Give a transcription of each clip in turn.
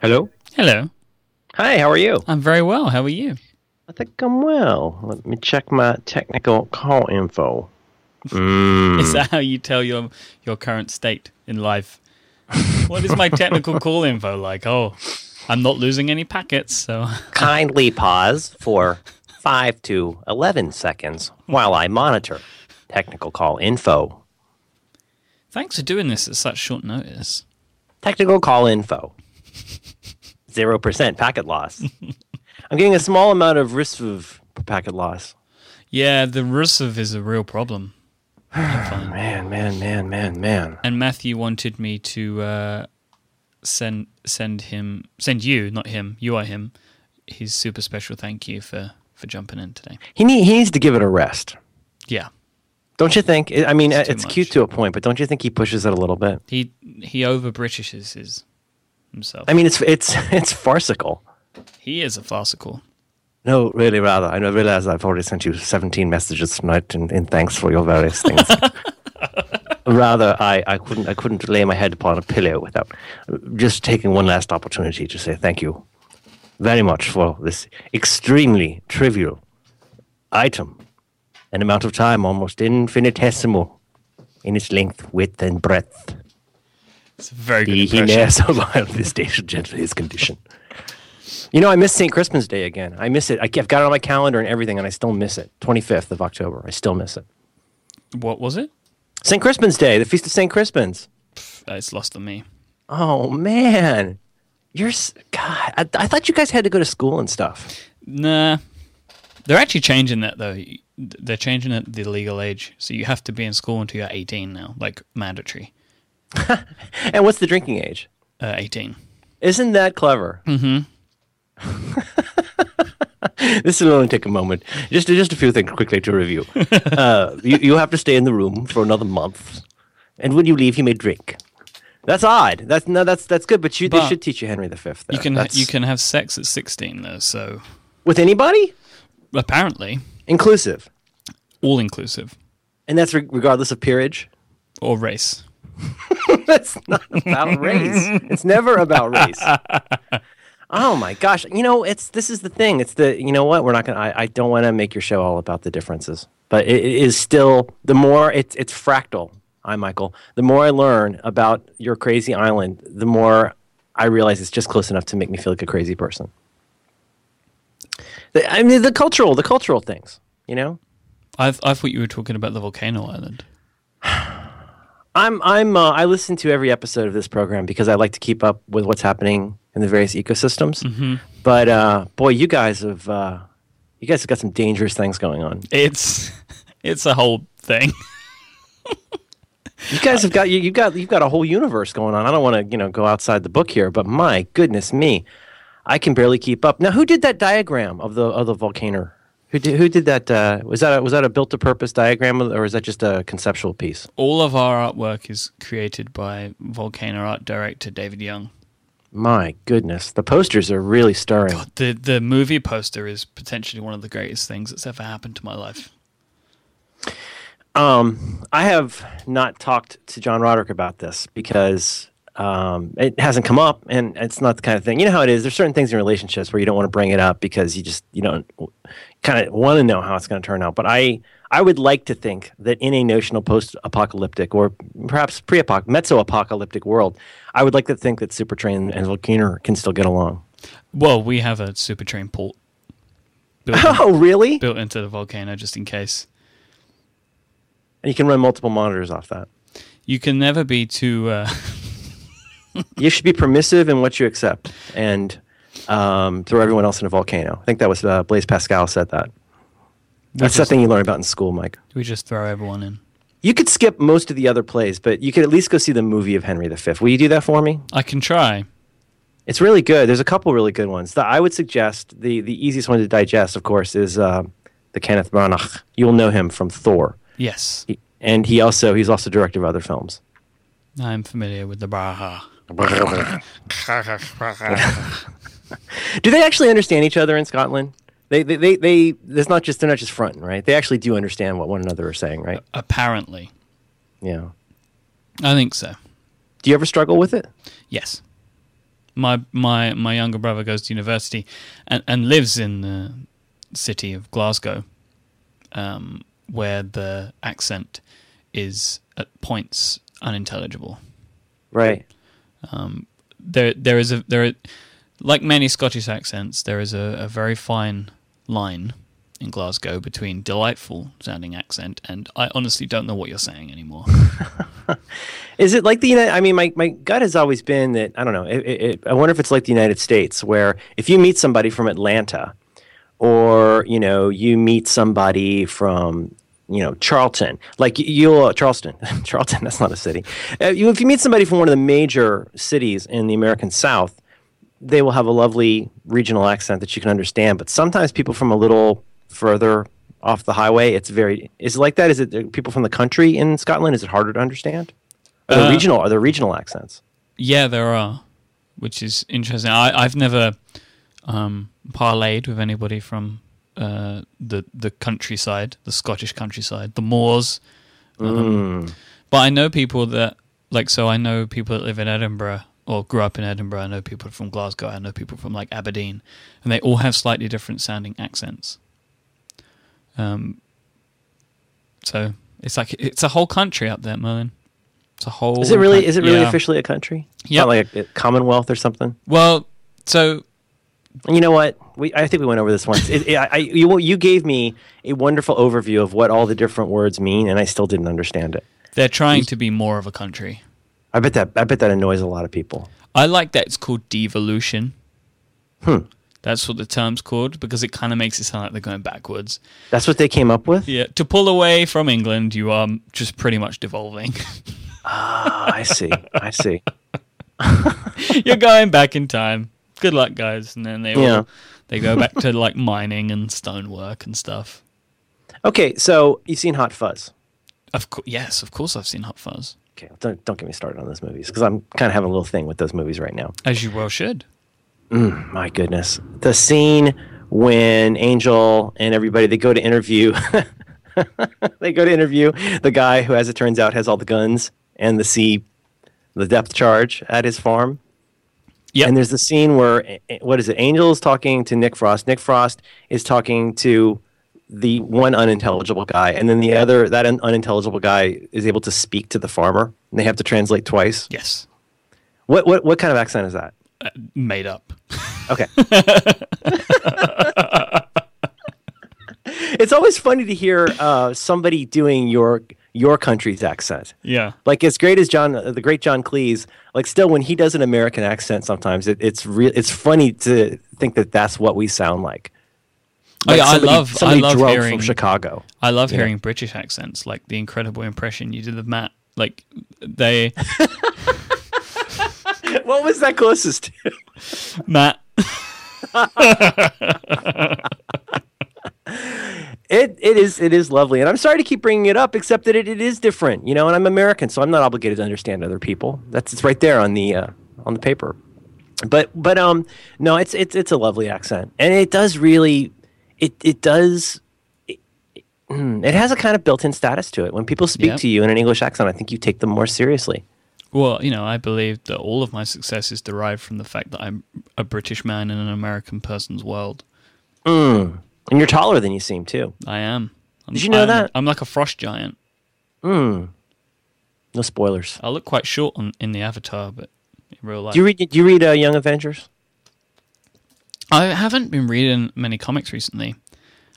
Hello. Hello. Hi. How are you? I'm very well. How are you? I think I'm well. Let me check my technical call info. Mm. Is that how you tell your your current state in life? what is my technical call info like? Oh, I'm not losing any packets, so Kindly pause for five to eleven seconds while I monitor technical call info. thanks for doing this at such short notice. Technical call info. Zero percent packet loss. I'm getting a small amount of risk of packet loss. Yeah, the Rusev is a real problem. Man, man, man, man, man. And Matthew wanted me to uh, send send him send you, not him, you are him, his super special thank you for for jumping in today. He need, he needs to give it a rest. Yeah, Don't you think? I mean, It's uh, it's, cute to a point, but don't you think he pushes it a little bit? he he over Britishes his himself. I mean, it's it's it's farcical. he is a farcical. No, really, rather. I realize I've already sent you 17 messages tonight in, in thanks for your various things. rather, I, I couldn't I couldn't lay my head upon a pillow without just taking one last opportunity to say thank you very much for this extremely trivial item, an amount of time almost infinitesimal in its length, width, and breadth. It's a very good He, he ne'er so violent this day shall gently his condition. You know, I miss St. Crispin's Day again. I miss it. I- I've got it on my calendar and everything, and I still miss it. 25th of October. I still miss it. What was it? St. Crispin's Day, the Feast of St. Crispin's. Uh, it's lost on me. Oh, man. You're, God, I, I thought you guys had to go to school and stuff. Nah, they're actually changing that though. They're changing it the legal age, so you have to be in school until you're 18 now, like mandatory. And what's the drinking age? Uh, 18. Isn't that clever? Mm-hmm. this will only take a moment. Just just a few things quickly to review. Uh, you, you have to stay in the room for another month, and when you leave, you may drink. That's odd. That's no, that's that's good. But you they should teach you Henry V. There. You can That's- you can have sex at 16 though, so with anybody, apparently inclusive, all inclusive and that's re- regardless of peerage. or race. That's not about race. It's never about race. Oh my gosh! You know, it's this is the thing. It's the you know what we're not gonna. I, I don't want to make your show all about the differences, but it, it is still the more it's it's fractal. Hi, Michael. The more I learn about your crazy island, the more I realize it's just close enough to make me feel like a crazy person. The, I mean, the cultural, the cultural things. You know, I I thought you were talking about the volcano island. I'm I'm uh, I listen to every episode of this program because I like to keep up with what's happening in the various ecosystems. But uh, boy, you guys have uh, you guys have got some dangerous things going on. It's it's a whole thing. You guys have got you, you've got you've got a whole universe going on. I don't want to you know go outside the book here, but my goodness me, I can barely keep up. Now, who did that diagram of the of the volcano? Who did who did that? Uh, was that a, was that a built to purpose diagram or is that just a conceptual piece? All of our artwork is created by volcano art director David Young. My goodness, the posters are really stirring. The the movie poster is potentially one of the greatest things that's ever happened to my life. Um, I have not talked to John Roderick about this because um, it hasn't come up, and it's not the kind of thing. You know how it is. There's certain things in relationships where you don't want to bring it up because you just you don't kind of want to know how it's going to turn out. But I I would like to think that in a notional post-apocalyptic or perhaps pre-apoc mezzo-apocalyptic world, I would like to think that Supertrain and Volcano can still get along. Well, we have a supertrain port built, Oh, really? built into the volcano just in case. And you can run multiple monitors off that. You can never be too. Uh, you should be permissive in what you accept and um, throw everyone else in a volcano. I think that was uh, Blaise Pascal said that. That's just- something you learn about in school, Mike. we just throw everyone in. You could skip most of the other plays, but you could at least go see the movie of Henry V. Will you do that for me? I can try. It's really good. There's a couple really good ones. That I would suggest the the easiest one to digest, of course, is uh, the Kenneth Branagh. You'll know him from Thor, Yes, he, and he also he's also director of other films. I'm familiar with the Braha. Do they actually understand each other in Scotland? They, they, they, they, there's not just, they're not just fronting, right? They actually do understand what one another are saying, right? Apparently, Yeah. I think so. Do you ever struggle with it? Yes. My my my younger brother goes to university and, and lives in the city of Glasgow, um, where the accent is at points unintelligible. Right. Um, there there is a there are, like many Scottish accents, there is a, a very fine line in Glasgow between delightful sounding accent and I honestly don't know what you're saying anymore. Is it like the United? I mean, my, my gut has always been that I don't know. It, it- I wonder if it's like the United States, where if you meet somebody from Atlanta, or you know, you meet somebody from you know Charlton, like you'll Charleston, Charlton. That's not a city. Uh, you, if you meet somebody from one of the major cities in the American South, they will have a lovely regional accent that you can understand. But sometimes people from a little further off the highway, it's very. Is it like that? Is it uh, people from the country in Scotland? Is it harder to understand? Are there Uh, regional? Are there regional accents? Yeah, there are, which is interesting. I, I've never um, parlayed with anybody from uh, the the countryside, the Scottish countryside, the moors. Um, But I know people that like. So I know people that live in Edinburgh or grew up in Edinburgh. I know people from Glasgow. I know people from like Aberdeen, and they all have slightly different sounding accents. Um. So it's like it's a whole country up there, Merlin. It's a whole. Is it really? coun- Is it really yeah. officially a country? Yeah, like a, a Commonwealth or something. Well, so And you know what? We I think we went over this once. It, it, I, I, you you gave me a wonderful overview of what all the different words mean, and I still didn't understand it. They're trying to be more of a country. I bet that I bet that annoys a lot of people. I like that it's called devolution. Hmm. That's what the term's called because it kind of makes it sound like they're going backwards. That's what they came up with. Yeah, to pull away from England, you are just pretty much devolving. Ah, I see. I see. You're going back in time. Good luck, guys. And then they Yeah. all, they go back to like mining and stonework and stuff. Okay, so you've seen Hot Fuzz. Of course, yes, of course, I've seen Hot Fuzz, Okay, don't don't get me started on those movies because I'm kind of having a little thing with those movies right now. as you well should. Mm, my goodness, the scene when Angel and everybody they go to interview, they go to interview the guy who, as it turns out, has all the guns and the sea, the depth charge at his farm. Yeah, And there's the scene where what is it? Angel is talking to Nick Frost. Nick Frost is talking to the one unintelligible guy, and then the other that un- unintelligible guy is able to speak to the farmer. And they have to translate twice. yes, What what what kind of accent is that? uh, made up. Okay. it's always funny to hear uh, somebody doing your your country's accent. Yeah, Like as great as John, the great John Cleese, like still when he does an American accent, sometimes it, it's real. It's funny to think that that's what we sound like. Oh, Like yeah, I somebody- love- I love hearing- from Chicago. I love Yeah. hearing British accents, like the incredible impression you did of Matt. Like they, what was that closest to? Matt. It it is it is lovely, and I'm sorry to keep bringing it up, except that it, it is different, you know. And I'm American, so I'm not obligated to understand other people. That's it's right there on the uh, on the paper. But but um no, it's it's it's a lovely accent, and it does really it it does. It, it, has a kind of built-in status to it. When people speak Yeah. to you in an English accent, I think you take them more seriously. Well, you know, I believe that all of my success is derived from the fact that I'm a British man in an American person's world. Mm. And you're taller than you seem too. I am. I'm, Did you know I'm- that? I'm like a frost giant. Mm. No spoilers. I look quite short on, in the avatar, but in real life, Do you read? Do you read uh, Young Avengers? I haven't been reading many comics recently.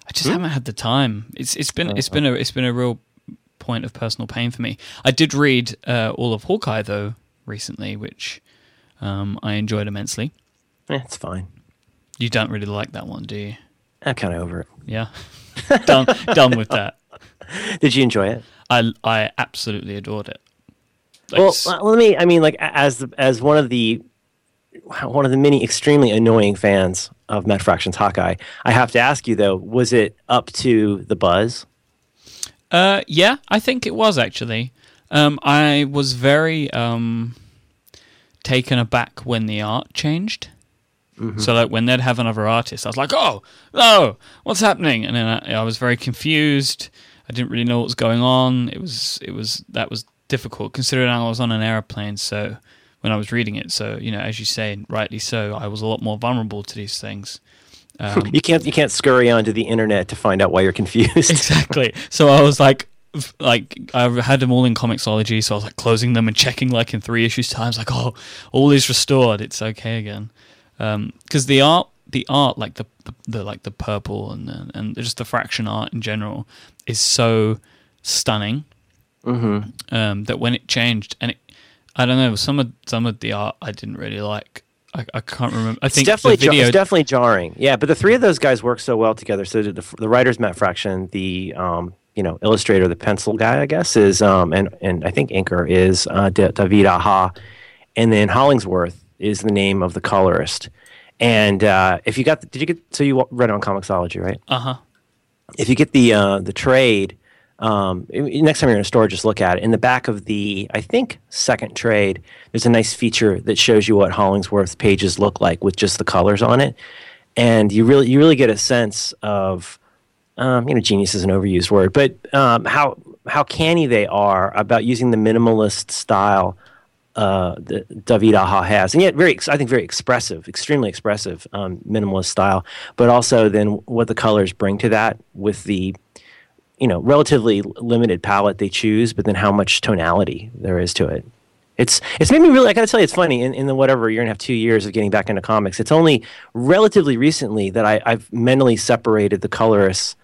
I Hmm? just haven't had the time. It's it's been it's been a it's been a real point of personal pain for me. I did read uh, all of Hawkeye though recently, which um, I enjoyed immensely. Eh, it's fine. You don't really like that one, do you? I'm kind of over it. Yeah, done done with that. Did you enjoy it? I I absolutely adored it. Like, Well, uh, let me. I mean, like as the, as one of the one of the many extremely annoying fans of Matt Fraction's Hawkeye, I have to ask you though: was it up to the buzz? Uh, yeah, I think it was actually. Um, I was very um, taken aback when the art changed. So, like when they'd have another artist, I was like, "Oh, no, what's happening?" And then I, I was very confused. I didn't really know what was going on. It was, it was that was difficult considering I was on an airplane. So when I was reading it, so you know, as you say, rightly so, I was a lot more vulnerable to these things. Um, you can't you can't scurry onto the internet to find out why you're confused. exactly. So I was like, like I had them all in Comixology, so I was like closing them and checking like in three issues times, like oh, all is restored, it's okay again. Because um, the art, the art, like the, the, the like the purple and the, and just the fraction art in general, is so stunning mm-hmm. um, that when it changed, and it, I don't know, some of some of the art I didn't really like. I, I can't remember. I it's think definitely the video... it's definitely jarring. Yeah, but the three of those guys work so well together. So the, the writers Matt Fraction, the um, you know illustrator, the pencil guy, I guess, is um, and and I think inker is uh, David Aja, and then Hollingsworth is the name of the colorist. And uh, if you got, the, did you get? So you read on Comixology, right? Uh huh. If you get the uh, the trade, um, next time you're in a store, just look at it. In the back of the, I think, second trade, there's a nice feature that shows you what Hollingsworth pages look like with just the colors on it, and you really you really get a sense of, um, you know, genius is an overused word, but um, how how canny they are about using the minimalist style uh, David Aja has, and yet very, I think, very expressive, extremely expressive um, minimalist style. But also then what the colors bring to that with the, you know, relatively limited palette they choose, but then how much tonality there is to it. It's it's made me really. I got to tell you, it's funny. In, in the whatever year and a half, two years of getting back into comics, it's only relatively recently that I, I've mentally separated the colorists,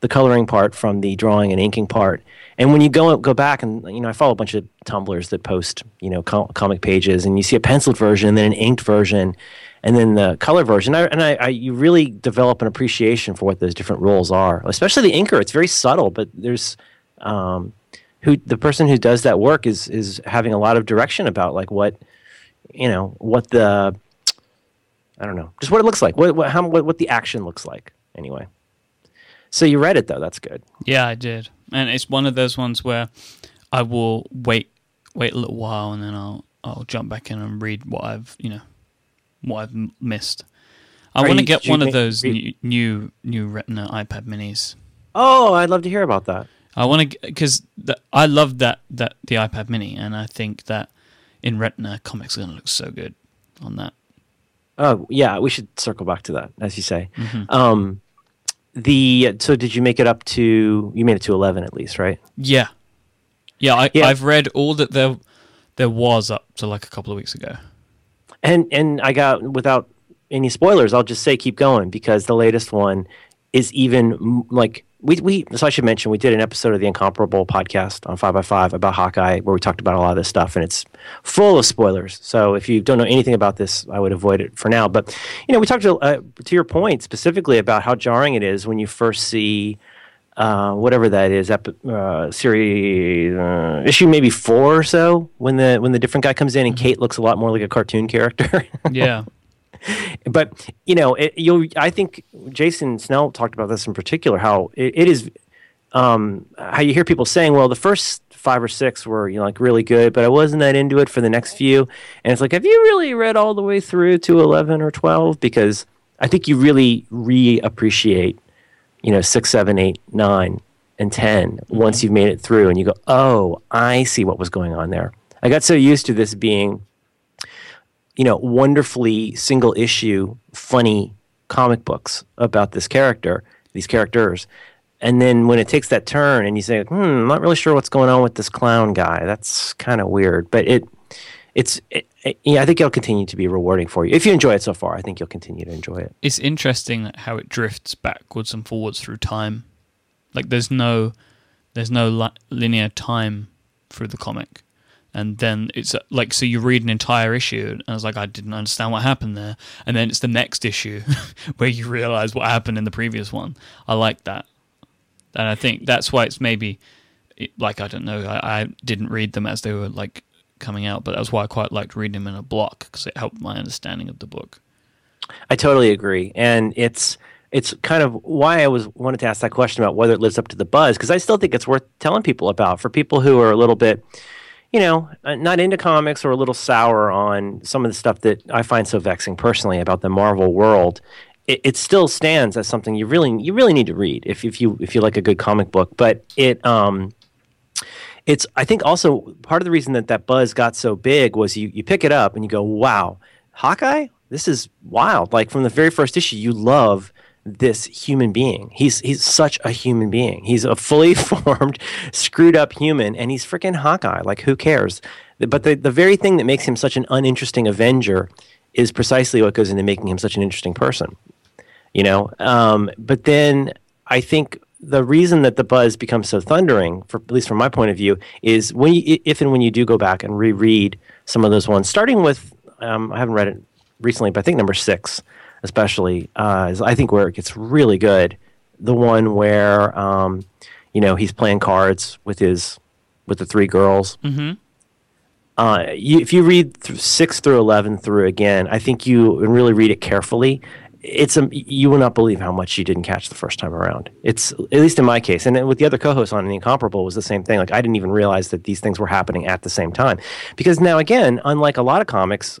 the coloring part from the drawing and inking part and when you go go back and you know, I follow a bunch of tumblers that post you know com- comic pages, and you see a penciled version, and then an inked version, and then the color version. I, and I, I, you really develop an appreciation for what those different roles are, especially the inker. It's very subtle, but there's um, who the person who does that work is is having a lot of direction about like what you know what the I don't know just what it looks like, what what how what, what the action looks like anyway. So you read it though. That's good. Yeah, I did and it's one of those ones where I will wait wait a little while and then I'll I'll jump back in and read what I've you know what I've missed. I want to get one of those new, new new Retina iPad Minis. Oh, I'd love to hear about that. I want to because I love that that the iPad Mini, and I think that in Retina comics are going to look so good on that. Oh yeah, we should circle back to that, as you say. Mm-hmm. Um, the so did you make it up to you made it to 11 at least right? Yeah. Yeah, I, yeah. i've read all that there there was up to like a couple of weeks ago. And and i got without any spoilers i'll just say keep going because the latest one is even like we, we so I should mention we did an episode of the Incomparable podcast on Five by Five about Hawkeye where we talked about a lot of this stuff and it's full of spoilers. So if you don't know anything about this, I would avoid it for now. But you know, we talked to, uh, to your point specifically about how jarring it is when you first see uh, whatever that is, ep- uh, series uh, issue maybe four or so when the when the different guy comes in and mm-hmm. Kate looks a lot more like a cartoon character. yeah but you know, it, you I think Jason Snell talked about this in particular. How it, it is, um, how you hear people saying, "Well, the first five or six were you know, like really good, but I wasn't that into it for the next few." And it's like, have you really read all the way through to eleven or twelve? Because I think you really reappreciate, you know, six, seven, eight, nine, and 10 mm-hmm. once you've made it through, and you go, "Oh, I see what was going on there." I got so used to this being you know, wonderfully single issue, funny comic books about this character, these characters. And then when it takes that turn and you say, hmm, I'm not really sure what's going on with this clown guy, that's kind of weird. But it, it's, it, it, yeah, I think it'll continue to be rewarding for you. If you enjoy it so far, I think you'll continue to enjoy it. It's interesting how it drifts backwards and forwards through time. Like there's no, there's no li- linear time through the comic and then it's uh, like so you read an entire issue and i was like i didn't understand what happened there. And then it's the next issue where you realize what happened in the previous one. I like that. And i think that's why it's maybe like i don't know I, I, didn't read them as they were like coming out but that's why i quite liked reading them in a block because it helped my understanding of the book. I totally agree. And it's it's kind of why I was wanted to ask that question about whether it lives up to the buzz because I still think it's worth telling people about for people who are a little bit you know, uh, not into comics or a little sour on some of the stuff that I find so vexing personally about the Marvel world, it, it still stands as something you really you really need to read if, if you if you like a good comic book. But it um, it's I think also part of the reason that that buzz got so big was you you pick it up and you go, wow, Hawkeye, this is wild. Like from the very first issue, you love this human being. He's he's such a human being. He's a fully formed, screwed up human, and he's freaking Hawkeye. Like who cares? But the the very thing that makes him such an uninteresting Avenger is precisely what goes into making him such an interesting person. You know, um, but then I think the reason that the buzz becomes so thundering, for at least from my point of view, is when you, if and when you do go back and reread some of those ones, starting with um, I haven't read it recently, but I think number six, especially, uh, is I think where it gets really good. The one where um, you know he's playing cards with his with the three girls. Mm-hmm. Uh, you, if you read th- six through eleven through again, I think you really read it carefully. It's a, you will not believe how much you didn't catch the first time around. It's at least in my case, and with the other co-hosts on the Incomparable was the same thing. Like I didn't even realize that these things were happening at the same time, because now again, unlike a lot of comics,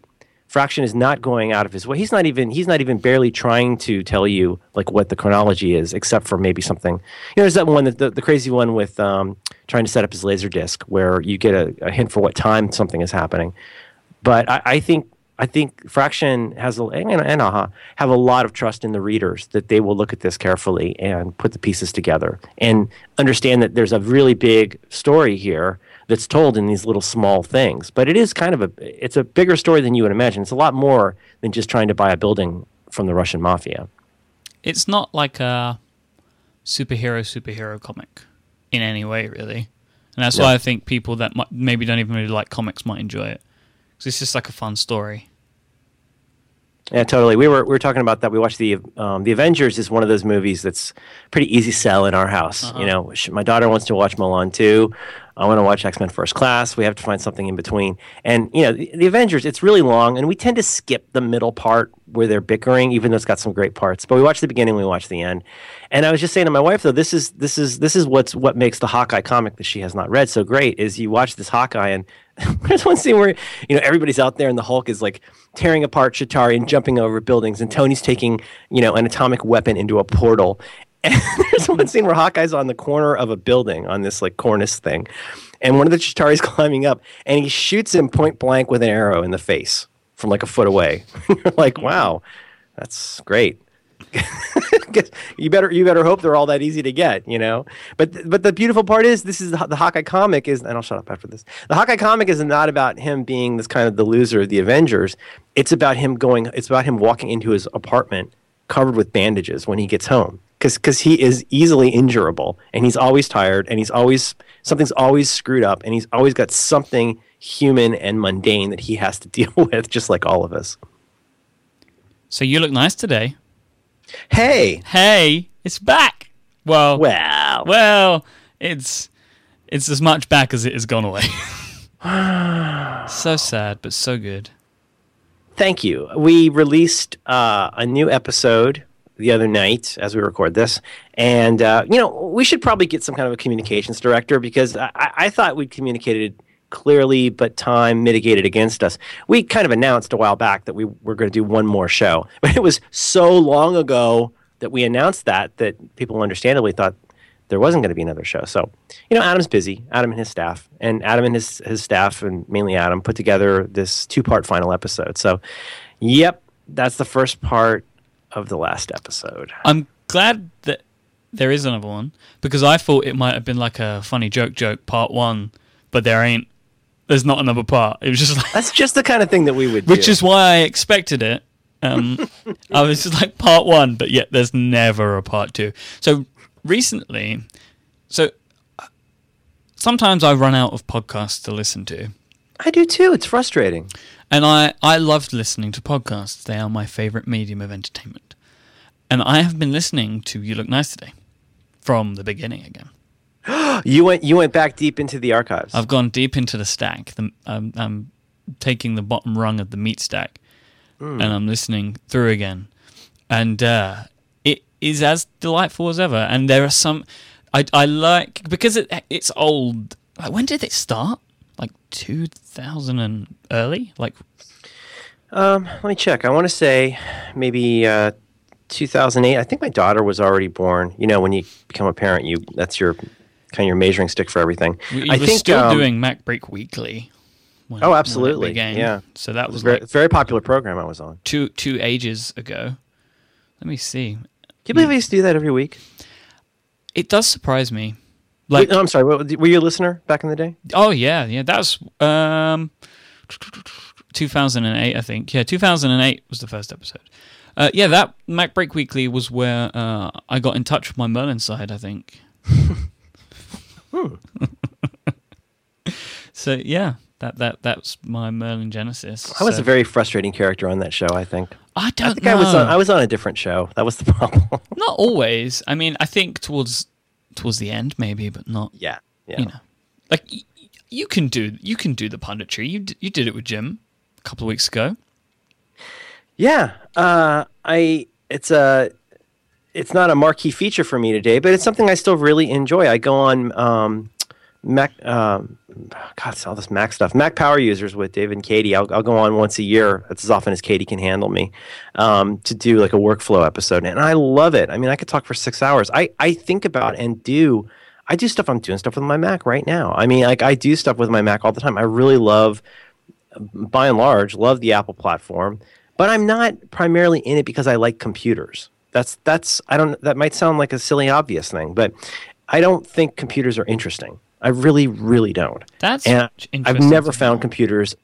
Fraction is not going out of his way. He's not even he's not even barely trying to tell you like what the chronology is, except for maybe something. You know, there's that one that the, the crazy one with um, trying to set up his laser disc, where you get a, a hint for what time something is happening. But I, I think I think Fraction has a, and, and Aja have a lot of trust in the readers that they will look at this carefully and put the pieces together and understand that there's a really big story here that's told in these little small things. But it is kind of a it's a bigger story than you would imagine. It's a lot more than just trying to buy a building from the Russian mafia. It's not like a superhero superhero comic in any way, really, and that's No. why I think people that might, maybe don't even really like comics might enjoy it because it's just like a fun story. Yeah, totally. We were we were talking about that. We watched the um, the Avengers is one of those movies that's pretty easy sell in our house. You know, my daughter wants to watch Mulan too. I want to watch X Men First Class. We have to find something in between. And you know, the, Avengers it's really long, and we tend to skip the middle part where they're bickering, even though it's got some great parts. But we watch the beginning, we watch the end. And I was just saying to my wife though, this is this is this is what's what makes the Hawkeye comic that she has not read so great. Is you watch this Hawkeye and there's one scene where you know everybody's out there and the Hulk is like tearing apart Chitauri and jumping over buildings, and Tony's taking you know an atomic weapon into a portal. And there's one scene where Hawkeye's on the corner of a building on this like cornice thing, and one of the Chitauris climbing up, and he shoots him point blank with an arrow in the face from like a foot away. You're like, wow, that's great. you better you better hope they're all that easy to get, you know. But but the beautiful part is this is the, the Hawkeye comic is, and I'll shut up after this. The Hawkeye comic is not about him being this kind of the loser of the Avengers. It's about him going. It's about him walking into his apartment covered with bandages when he gets home because because he is easily injurable and he's always tired and he's always something's always screwed up and he's always got something human and mundane that he has to deal with just like all of us So you look nice today. hey Hey, it's back. Well, well well, it's it's as much back as it has gone away. so sad, but so good. thank you we released uh, a new episode the other night as we record this and uh, you know we should probably get some kind of a communications director because i, I thought we'd communicated clearly but time mitigated against us we kind of announced a while back that we were going to do one more show but it was so long ago that we announced that that people understandably thought there wasn't going to be another show. So, you know, Adam's busy, Adam and his staff, and Adam and his, his staff, and mainly Adam, put together this two part final episode. So, yep, that's the first part of the last episode. I'm glad that there is another one because I thought it might have been like a funny joke joke part one, but there ain't. There's not another part. It was just like, That's just the kind of thing that we would which do. is why I expected it. Um, I was just like part one, but yet there's never a part two. So recently, so uh, sometimes I run out of podcasts to listen to. I do too. It's frustrating. And I, I loved listening to podcasts. They are my favorite medium of entertainment. And I have been listening to You Look Nice Today from the beginning again. You went you went back deep into the archives. I've gone deep into the stack. The, I'm, I'm taking the bottom rung of the meat stack hmm. and I'm listening through again. And uh, it is as delightful as ever. And there are some. I, I like. Because it, it's old. Like, when did it start? Like 2000 and early? Like Um, let me check. I want to say maybe uh, 2008. I think my daughter was already born. You know, when you become a parent, you that's your kind of your measuring stick for everything. We, I think still um, doing Mac Break Weekly. when- Oh, absolutely. Yeah. So that was very, like very popular program I was on. two two ages ago. Let me see. Can you believe I used to do that every week? It does surprise me. Like, Wait, no, I'm sorry. Were you a listener back in the day? oh yeah, yeah. That was um, 2008, I think. Yeah, 2008 was the first episode. Uh, yeah, that Mac Break Weekly was where uh, I got in touch with my Merlin side. I think. so yeah, that that that's my Merlin Genesis. I was So- a very frustrating character on that show. I think. I don't I think know. I was on. I was on a different show. That was the problem. Not always. I mean, I think towards towards the end, maybe, but not. yeah. Yeah. You know, like y- you can do you can do the punditry. You d- you did it with Jim a couple of weeks ago. Yeah, uh, I it's a it's not a marquee feature for me today, but it's something I still really enjoy. I go on um, Mac, um, God, it's all this Mac stuff. Mac Power Users with David and Katie. I'll, I'll go on once a year. That's as often as Katie can handle me um, to do like a workflow episode, and I love it. I mean, I could talk for six hours. I I think about and do. I do stuff. I'm doing stuff with my Mac right now. I mean, like I do stuff with my Mac all the time. I really love by and large, love the Apple platform, but I'm not primarily in it because I like computers. That's that's I don't that might sound like a silly obvious thing, but I don't think computers are interesting. I really really don't. That's and I've never found computers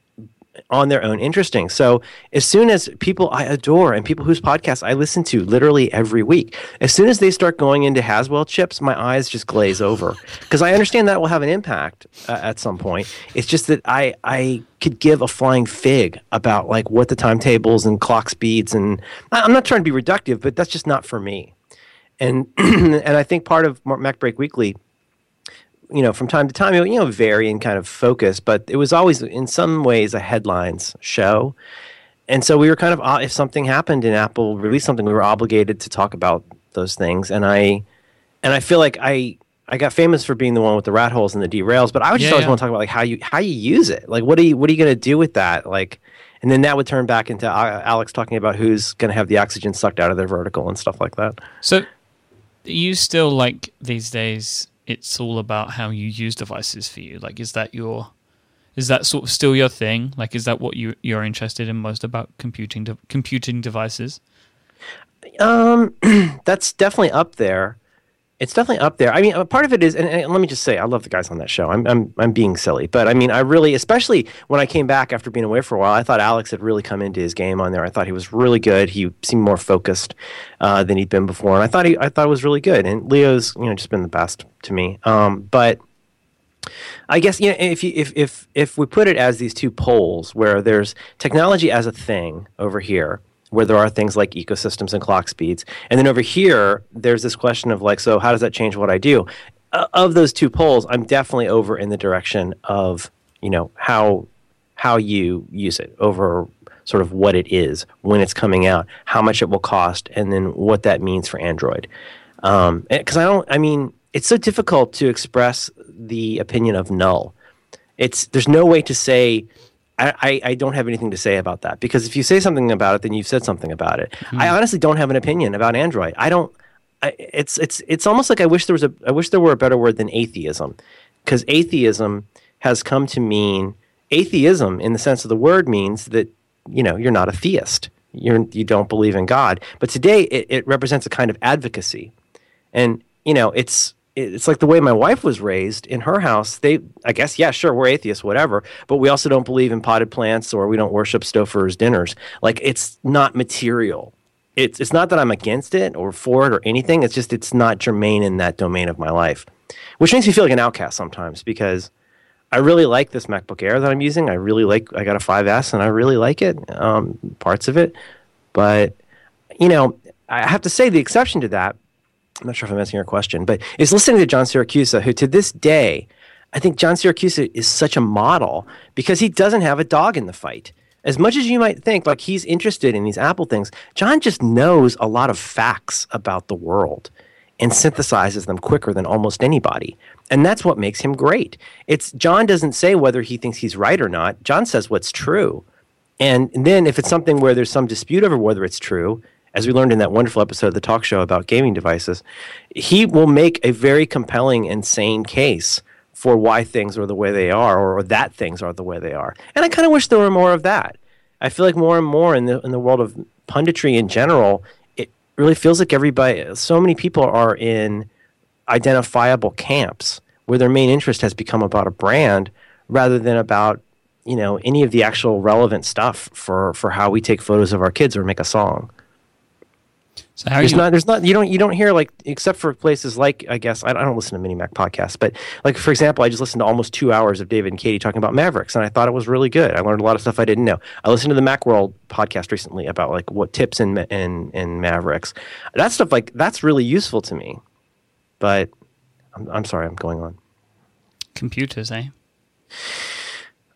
on their own interesting. So as soon as people I adore and people whose podcasts I listen to literally every week, as soon as they start going into Haswell chips, my eyes just glaze over because I understand that will have an impact uh, at some point. It's just that I I could give a flying fig about like what the timetables and clock speeds and I- I'm not trying to be reductive, but that's just not for me. And and I think part of Mac Break Weekly you know, from time to time, it would, you know, vary in kind of focus, but it was always in some ways a headlines show. And so we were kind of, uh, if something happened and Apple released something, we were obligated to talk about those things. And I, and I feel like I, I got famous for being the one with the rat holes and the derails, but I would just Yeah, always yeah. want to talk about like how you how you use it. Like, what are you what are you going to do with that? Like, and then that would turn back into uh, Alex talking about who's going to have the oxygen sucked out of their vertical and stuff like that. So, you still like these days? It's all about how you use devices for you. Like, is that your, is that sort of still your thing? Like, is that what you you're interested in most about computing de- computing devices? Um, that's definitely up there. It's definitely up there. I mean, part of it is, and, and let me just say, I love the guys on that show. I'm, I'm, I'm being silly, but I mean, I really, especially when I came back after being away for a while, I thought Alex had really come into his game on there. I thought he was really good. He seemed more focused uh, than he'd been before, and I thought he, I thought it was really good. And Leo's, you know, just been the best to me. Um, but I guess you know if you, if if if we put it as these two poles where there's technology as a thing over here where there are things like ecosystems and clock speeds and then over here there's this question of like so how does that change what I do uh, of those two poles I'm definitely over in the direction of you know how how you use it over sort of what it is when it's coming out how much it will cost and then what that means for Android because I don't. I mean, it's so difficult to express the opinion of null. It's there's no way to say. I, I, don't have anything to say about that because if you say something about it, then you've said something about it. Hmm. I honestly don't have an opinion about Android. I don't. I, it's it's it's almost like I wish there was a I wish there were a better word than atheism, because atheism has come to mean atheism in the sense of the word means that you know you're not a theist. You're you don't believe in God. But today it, it represents a kind of advocacy and you know it's it's like the way my wife was raised in her house they i guess yeah sure we're atheists whatever but we also don't believe in potted plants or we don't worship stouffer's dinners like it's not material it's it's not that i'm against it or for it or anything it's just it's not germane in that domain of my life which makes me feel like an outcast sometimes because I really like this MacBook Air that I'm using. I really like. I got a 5S, and I really like it. Um, parts of it, but you know, I have to say the exception to that. I'm not sure if I'm answering your question, but is listening to John Siracusa, who to this day, I think John Siracusa is such a model because he doesn't have a dog in the fight. As much as you might think, like he's interested in these Apple things, John just knows a lot of facts about the world and synthesizes them quicker than almost anybody. And that's what makes him great. It's John doesn't say whether he thinks he's right or not. John says what's true. And then if it's something where there's some dispute over whether it's true, as we learned in that wonderful episode of the talk show about gaming devices, he will make a very compelling and sane case for why things are the way they are or, that things are the way they are. And I kind of wish there were more of that. I feel like more and more in the in the world of punditry in general, it really feels like everybody so many people are in identifiable camps where their main interest has become about a brand rather than about you know any of the actual relevant stuff for for how we take photos of our kids or make a song. So there's you... not there's not you don't you don't hear like except for places like I guess I, I don't listen to Mini Mac podcasts, but like for example, I just listened to almost two hours of David and Katie talking about Mavericks, and I thought it was really good. I learned a lot of stuff I didn't know. I listened to the Macworld podcast recently about like what tips in in in Mavericks. That stuff like that's really useful to me. But I'm, I'm sorry, I'm going on. Computers, eh?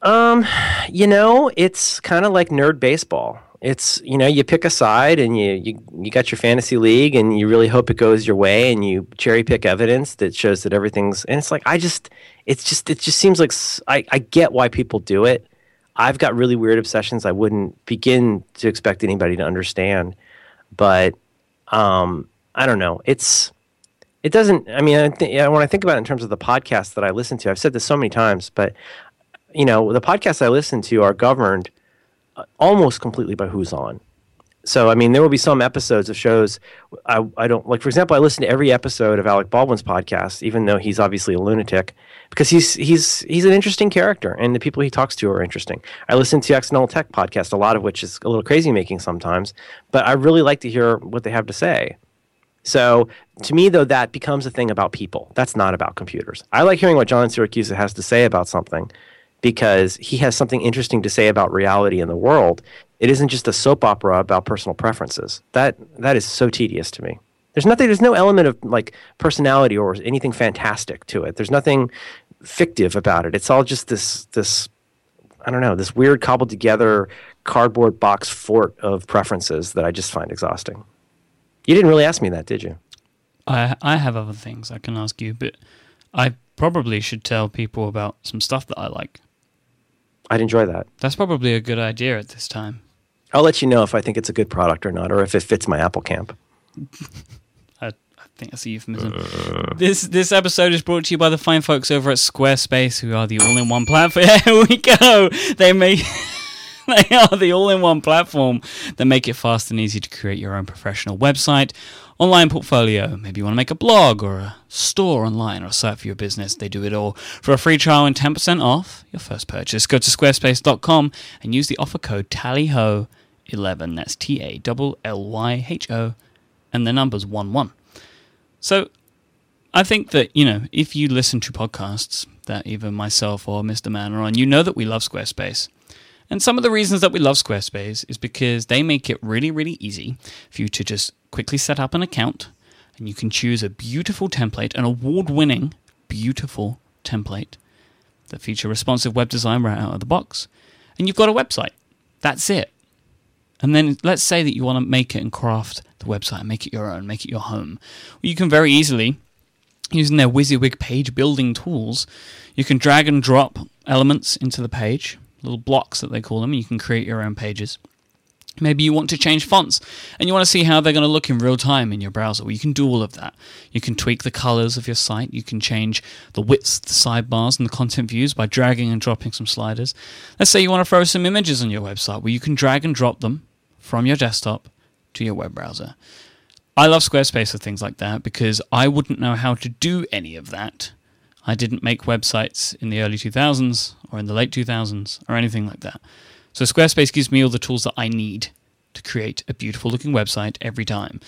Um, you know, it's kind of like nerd baseball. It's you know, you pick a side and you, you you got your fantasy league and you really hope it goes your way and you cherry pick evidence that shows that everything's and it's like I just it's just it just seems like I, I get why people do it. I've got really weird obsessions I wouldn't begin to expect anybody to understand. But um, I don't know. It's it doesn't. I mean, I th- when I think about it in terms of the podcasts that I listen to, I've said this so many times, but you know, the podcasts I listen to are governed almost completely by who's on. So, I mean, there will be some episodes of shows I, I don't like. For example, I listen to every episode of Alec Baldwin's podcast, even though he's obviously a lunatic, because he's he's he's an interesting character, and the people he talks to are interesting. I listen to Accidental Tech podcast, a lot of which is a little crazy making sometimes, but I really like to hear what they have to say. So to me, though, that becomes a thing about people. That's not about computers. I like hearing what John Siracusa has to say about something because he has something interesting to say about reality in the world. It isn't just a soap opera about personal preferences. That that is so tedious to me. There's nothing. There's no element of like personality or anything fantastic to it. There's nothing fictive about it. It's all just this this I don't know this weird cobbled together cardboard box fort of preferences that I just find exhausting. You didn't really ask me that, did you? I I have other things I can ask you, but I probably should tell people about some stuff that I like. I'd enjoy that. That's probably a good idea at this time. I'll let you know if I think it's a good product or not, or if it fits my Apple camp. I, I think that's a euphemism. Uh. This this episode is brought to you by the fine folks over at Squarespace, who are the all-in-one platform. Here we go. They make. they are the all in one platform that make it fast and easy to create your own professional website, online portfolio. Maybe you want to make a blog or a store online or a site for your business. They do it all for a free trial and 10% off your first purchase. Go to squarespace.com and use the offer code TALLYHO11. That's T A L L Y H O and the number's 1 1. So I think that, you know, if you listen to podcasts that either myself or Mr. Man are on, you know that we love Squarespace. And some of the reasons that we love Squarespace is because they make it really, really easy for you to just quickly set up an account and you can choose a beautiful template, an award winning, beautiful template that feature responsive web design right out of the box. And you've got a website. That's it. And then let's say that you want to make it and craft the website, and make it your own, make it your home. You can very easily, using their WYSIWYG page building tools, you can drag and drop elements into the page little blocks that they call them, and you can create your own pages. Maybe you want to change fonts and you want to see how they're going to look in real time in your browser. Well, you can do all of that. You can tweak the colors of your site. You can change the widths, the sidebars, and the content views by dragging and dropping some sliders. Let's say you want to throw some images on your website. Well, you can drag and drop them from your desktop to your web browser. I love Squarespace for things like that because I wouldn't know how to do any of that I didn't make websites in the early 2000s or in the late 2000s or anything like that. So Squarespace gives me all the tools that I need to create a beautiful looking website every time.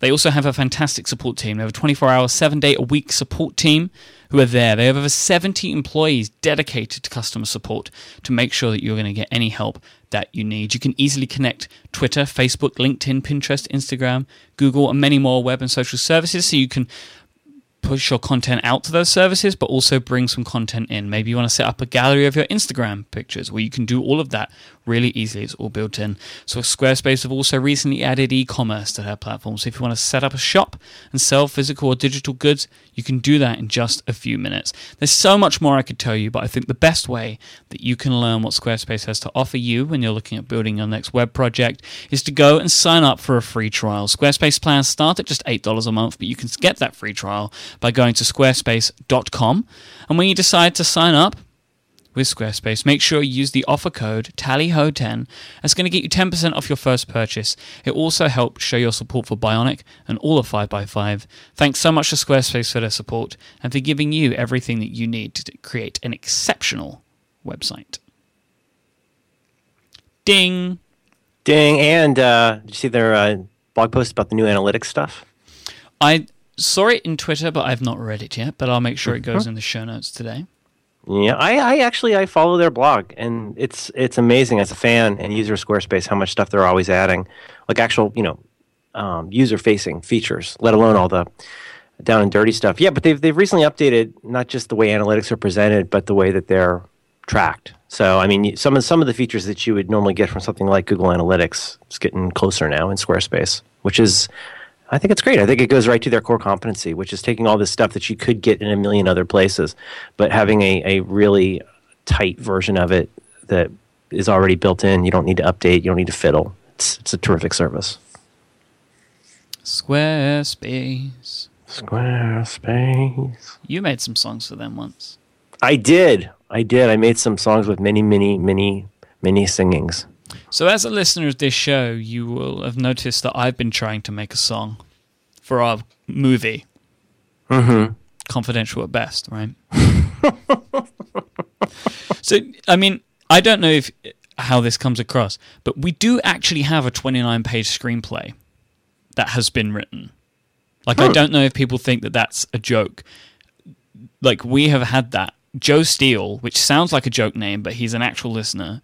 They also have a fantastic support team. They have a 24 hour, seven day a week support team who are there. They have over 70 employees dedicated to customer support to make sure that you're going to get any help that you need. You can easily connect Twitter, Facebook, LinkedIn, Pinterest, Instagram, Google, and many more web and social services so you can push your content out to those services, but also bring some content in. Maybe you want to set up a gallery of your Instagram pictures where you can do all of that really easily. It's all built in. So Squarespace have also recently added e-commerce to their platform. So if you want to set up a shop and sell physical or digital goods, you can do that in just a few minutes. There's so much more I could tell you, but I think the best way that you can learn what Squarespace has to offer you when you're looking at building your next web project is to go and sign up for a free trial. Squarespace plans start at just $8 a month, but you can get that free trial by going to squarespace.com. And when you decide to sign up, with Squarespace, make sure you use the offer code TALLYHO10. That's going to get you 10% off your first purchase. It also helps show your support for Bionic and all of 5x5. Thanks so much to Squarespace for their support and for giving you everything that you need to create an exceptional website. Ding! Ding! And uh, did you see their uh, blog post about the new analytics stuff? I saw it in Twitter, but I've not read it yet. But I'll make sure it goes in the show notes today. Yeah, I, I actually I follow their blog, and it's it's amazing as a fan and user of Squarespace how much stuff they're always adding, like actual you know um, user facing features, let alone all the down and dirty stuff. Yeah, but they've they've recently updated not just the way analytics are presented, but the way that they're tracked. So I mean, some of some of the features that you would normally get from something like Google Analytics is getting closer now in Squarespace, which is I think it's great. I think it goes right to their core competency, which is taking all this stuff that you could get in a million other places, but having a, a really tight version of it that is already built in. You don't need to update, you don't need to fiddle. It's, it's a terrific service. Squarespace. Squarespace. You made some songs for them once. I did. I did. I made some songs with many, many, many, many singings. So, as a listener of this show, you will have noticed that I've been trying to make a song for our movie. Mm-hmm. Confidential at best, right? so, I mean, I don't know if how this comes across, but we do actually have a 29 page screenplay that has been written. Like, I don't know if people think that that's a joke. Like, we have had that. Joe Steele, which sounds like a joke name, but he's an actual listener.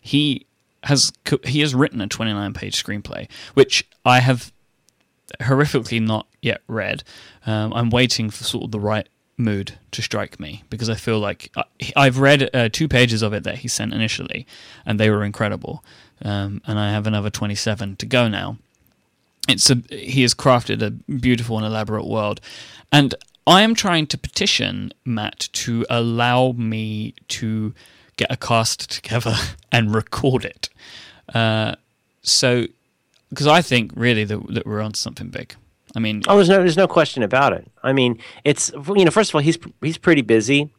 He has he has written a 29 page screenplay, which I have horrifically not yet read. Um, I'm waiting for sort of the right mood to strike me because I feel like I, have read uh, two pages of it that he sent initially, and they were incredible. Um, and I have another 27 to go now. It's a he has crafted a beautiful and elaborate world, and I am trying to petition Matt to allow me to get a cast together and record it. Uh, so, because I think really that, that we're on something big. I mean, oh, there's no, there's no question about it. I mean, it's you know, first of all, he's he's pretty busy,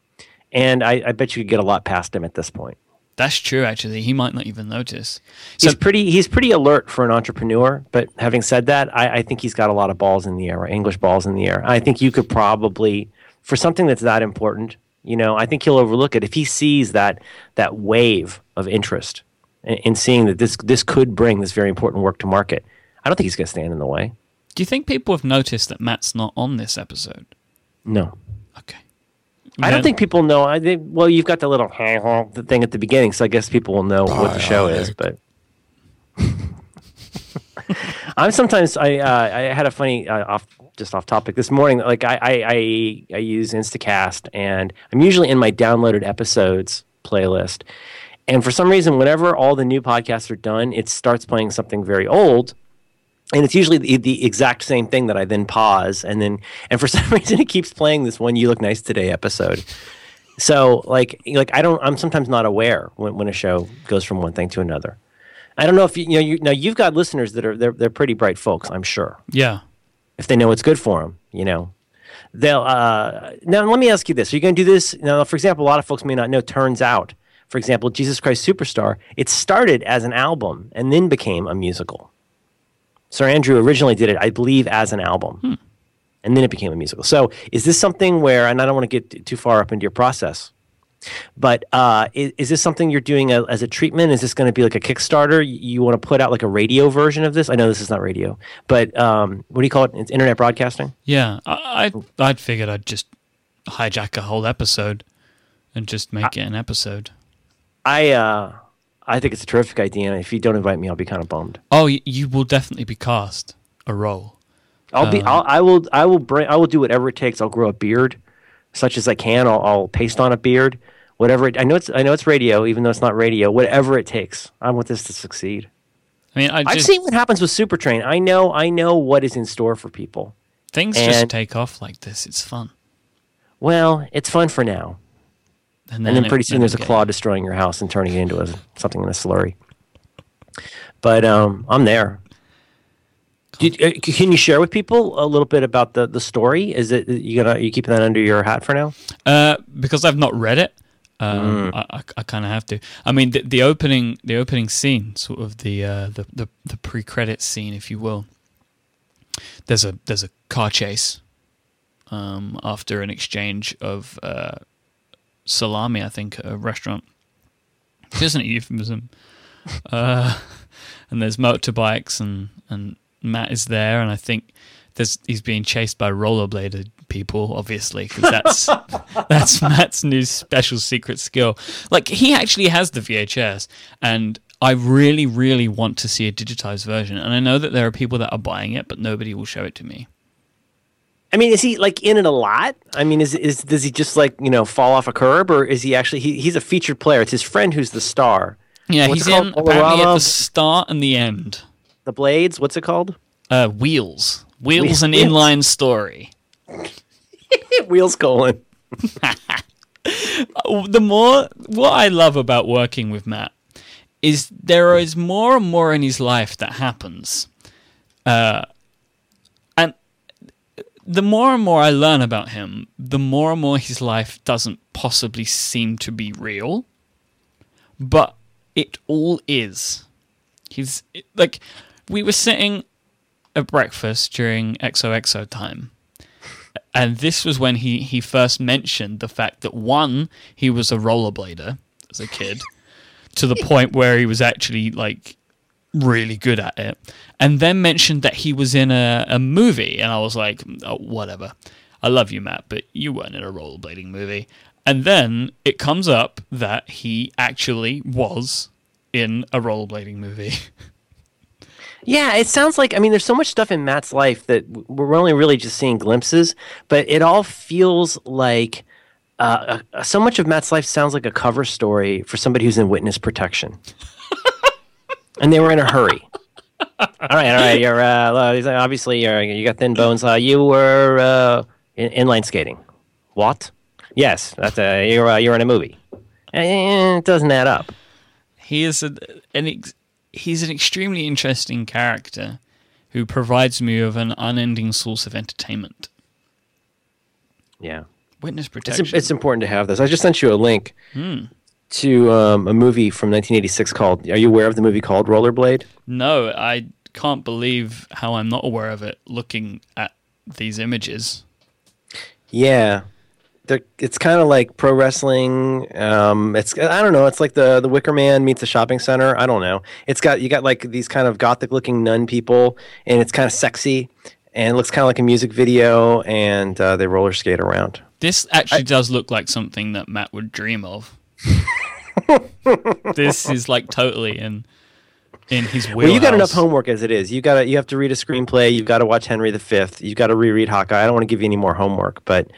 and I, I bet you could get a lot past him at this point. That's true. Actually, he might not even notice. So, he's pretty. He's pretty alert for an entrepreneur. But having said that, I, I think he's got a lot of balls in the air, or English balls in the air. I think you could probably, for something that's that important, you know, I think he'll overlook it if he sees that that wave of interest in seeing that this this could bring this very important work to market. I don't think he's going to stand in the way. Do you think people have noticed that Matt's not on this episode? No. Okay. I don't think people know. I think, well, you've got the little the thing at the beginning, so I guess people will know what the show is. But I'm sometimes I uh, I had a funny uh, off just off topic this morning. Like I, I I I use Instacast, and I'm usually in my downloaded episodes playlist, and for some reason, whenever all the new podcasts are done, it starts playing something very old. And it's usually the, the, exact same thing that I then pause and then and for some reason it keeps playing this one "You Look Nice Today" episode. So like like I don't I'm sometimes not aware when, when a show goes from one thing to another. I don't know if you, you know you now you've got listeners that are they're they're pretty bright folks I'm sure. Yeah. If they know what's good for them, you know, they'll. Uh, now let me ask you this: Are you going to do this? Now, for example, a lot of folks may not know. Turns out for example, Jesus Christ Superstar, it started as an album and then became a musical. Sir Andrew originally did it, I believe, as an album. Hmm. And then it became a musical. So is this something where, and I don't want to get too far up into your process, but uh, is, is, this something you're doing a, as a treatment? Is this going to be like a Kickstarter? You, you, want to put out like a radio version of this? I know this is not radio, but um, what do you call it? It's internet broadcasting? Yeah, I, I, I'd figured I'd just hijack a whole episode and just make I, it an episode. I uh, I think it's a terrific idea. And if you don't invite me, I'll be kind of bummed. Oh, you will definitely be cast a role. I'll be. I'll, I will. I will bring. I will do whatever it takes. I'll grow a beard, such as I can. I'll, I'll paste on a beard. Whatever. It, I know it's. I know it's radio, even though it's not radio. Whatever it takes. I want this to succeed. I mean, I I've seen what happens with Supertrain. I know. I know what is in store for people. things just take off like this. It's fun. Well, it's fun for now, And and then it- pretty soon then there's a it claw destroying your house and turning it into a, something in a slurry. But um, I'm there. Did, uh, can you share with people a little bit about the, the story? Is it you gonna you keeping that under your hat for now? Uh, because I've not read it. Um, I, I, I kind of have to. I mean, the, the opening, the opening scene, sort of the uh, the the, the pre credit scene, if you will. There's a there's a car chase um, after an exchange of uh, salami, I think, at a restaurant. Isn't a euphemism. Uh, and there's motorbikes, and and Matt is there, and I think there's he's being chased by rollerbladed people, obviously, because that's that's Matt's new special secret skill. Like he actually has the VHS, and I really, really want to see a digitized version. And I know that there are people that are buying it, but nobody will show it to me. I mean, is he like in it a lot? I mean, is is does he just like you know fall off a curb, or is he actually he, he's a featured player? It's his friend who's the star. Yeah, What's he's called? in apparently at the start and the end. The Blades. What's it called? Uh, Wheels, Wheels, Wheels. an inline story. Wheels colon. the more what I love about working with Matt is there is more and more in his life that happens, uh, and the more and more I learn about him, the more and more his life doesn't possibly seem to be real, but it all is. He's like, we were sitting at breakfast during XOXO time and this was when he he first mentioned the fact that one he was a rollerblader as a kid to the point where he was actually like really good at it and then mentioned that he was in a, a movie and i was like mm, oh, whatever. I love you matt but you weren't in a rollerblading movie. And then it comes up that he actually was in a rollerblading movie Yeah, it sounds like I mean, there's so much stuff in Matt's life that we're only really just seeing glimpses, but it all feels like uh, uh, so much of Matt's life sounds like a cover story for somebody who's in witness protection, and they were in a hurry. all right, all right, you're uh, uh, obviously you're, you got thin bones. Uh, you were uh, in, inline skating. What? Yes, that's uh, you're uh, you're in a movie. Eh, it doesn't add up. he is a, an ex- he's an extremely interesting character who provides me with an unending source of entertainment. Yeah. Witness protection. it's important to have this. I just sent you a link to um, a movie from 1986 called. Are you aware of the movie called Rollerblade? no, I can't believe how I'm not aware of it. Looking at these images, Yeah, it's kind of like pro wrestling. Um, it's I don't know. It's like the the Wicker Man meets a shopping center. I don't know. It's got you got like these kind of gothic looking nun people, and it's kind of sexy, and it looks kind of like a music video, and uh, they roller skate around. this actually does look like something that Matt would dream of. this is like totally in in his wheelhouse. Well, you got enough homework as it is. You got you have to read a screenplay. You've got to watch Henry V. You've got to reread Hawkeye. I don't want to give you any more homework, but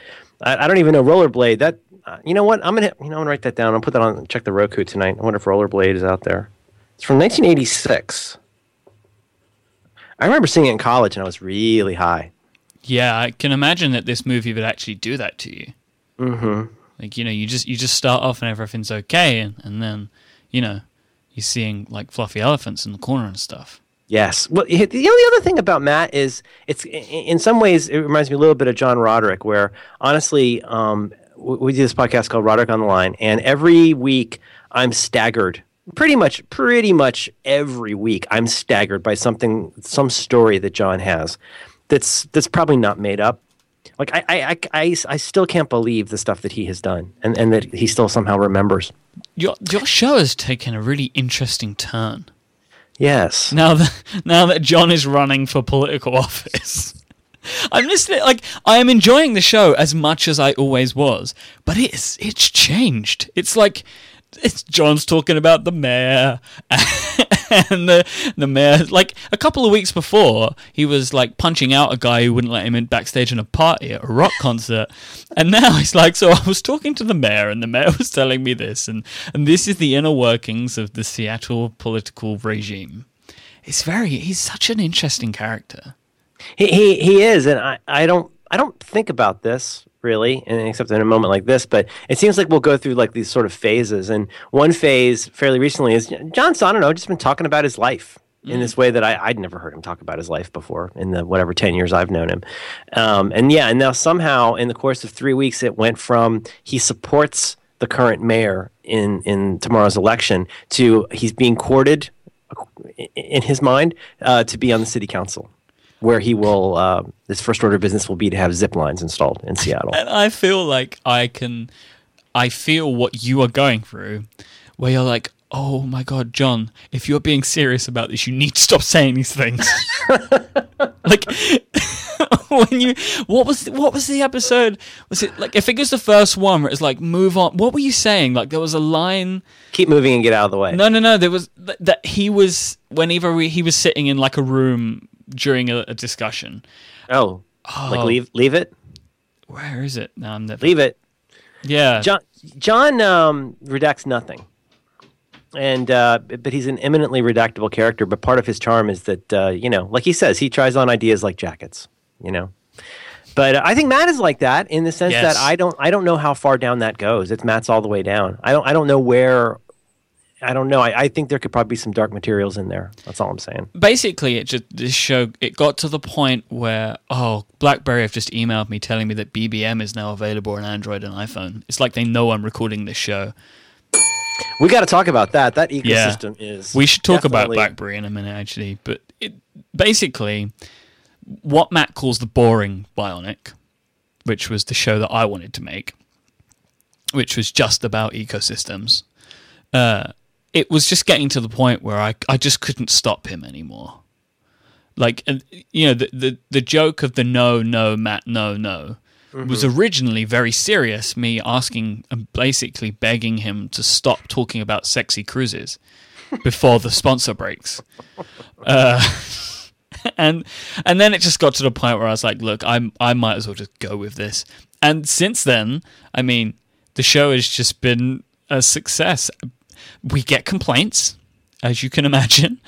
I, I don't even know Rollerblade. That uh, you know what? I'm gonna you know I'm gonna write that down. I'll put that on. Check the Roku tonight. I wonder if Rollerblade is out there. It's from 1986. I remember seeing it in college, and I was really high. Yeah, I can imagine that this movie would actually do that to you. Mm-hmm. Like you know, you just you just start off and everything's okay, and, and then you know you're seeing like fluffy elephants in the corner and stuff. Yes. Well, the only other thing about Matt is it's in some ways it reminds me a little bit of John Roderick, where honestly, um, we do this podcast called Roderick on the Line, and every week I'm staggered. Pretty much, pretty much every week I'm staggered by something, some story that John has, that's that's probably not made up. Like I, I, I, I, I still can't believe the stuff that he has done, and, and that he still somehow remembers. Your your show has taken a really interesting turn Yes. now that now that John is running for political office. I'm listening. Like I am enjoying the show as much as I always was, but it's it's changed. It's like it's John's talking about the mayor. And the the mayor like a couple of weeks before he was like punching out a guy who wouldn't let him in backstage in a party at a rock concert. And now he's like so I was talking to the mayor and the mayor was telling me this and and this is the inner workings of the Seattle political regime. It's very he's such an interesting character. He he, he is and I, I don't I don't think about this really, except in a moment like this. But it seems like we'll go through like these sort of phases. And one phase fairly recently is don't know, just been talking about his life mm. in this way that I, would never heard him talk about his life before in the whatever 10 years I've known him. Um, and yeah, and now somehow in the course of three weeks, it went from he supports the current mayor in, in tomorrow's election to he's being courted in his mind uh, to be on the city council where he will uh, his first order of business will be to have zip lines installed in Seattle. And I feel like I can, I feel what you are going through, where you're like, oh my god, John, if you're being serious about this, you need to stop saying these things. like when you, what was what was the episode? Was it like I think was the first one where it's like move on? What were you saying? Like there was a line. Keep moving and get out of the way. No, no, no. There was that, that he was whenever he was sitting in like a room during a, a discussion. Oh, oh, like leave leave it. Where is it? No, I'm never. Leave it. Yeah, John. John um, redacts nothing, and uh, but he's an eminently redactable character. But part of his charm is that uh, you know, like he says, he tries on ideas like jackets. You know. But I think Matt is like that in the sense yes. that I don't I don't know how far down that goes. It's Matt's all the way down. I don't I don't know where I don't know. I, I, think there could probably be some dark materials in there. That's all I'm saying. Basically, it just this show it got to the point where oh, BlackBerry have just emailed me telling me that BBM is now available on Android and iPhone. It's like they know I'm recording this show. We got to talk about that. That ecosystem yeah. is. We should talk definitely... about BlackBerry in a minute, actually. But it, basically, what Matt calls the boring Bionic, which was the show that I wanted to make, which was just about ecosystems. Uh, it was just getting to the point where I, I just couldn't stop him anymore. Like, you know, the, the, the joke of the no, no, Matt, no, no mm-hmm. was originally very serious. Me asking and basically begging him to stop talking about sexy cruises before the sponsor breaks. Uh, and and then it just got to the point where I was like, look, I'm I might as well just go with this. And since then, I mean, the show has just been a success we get complaints, as you can imagine.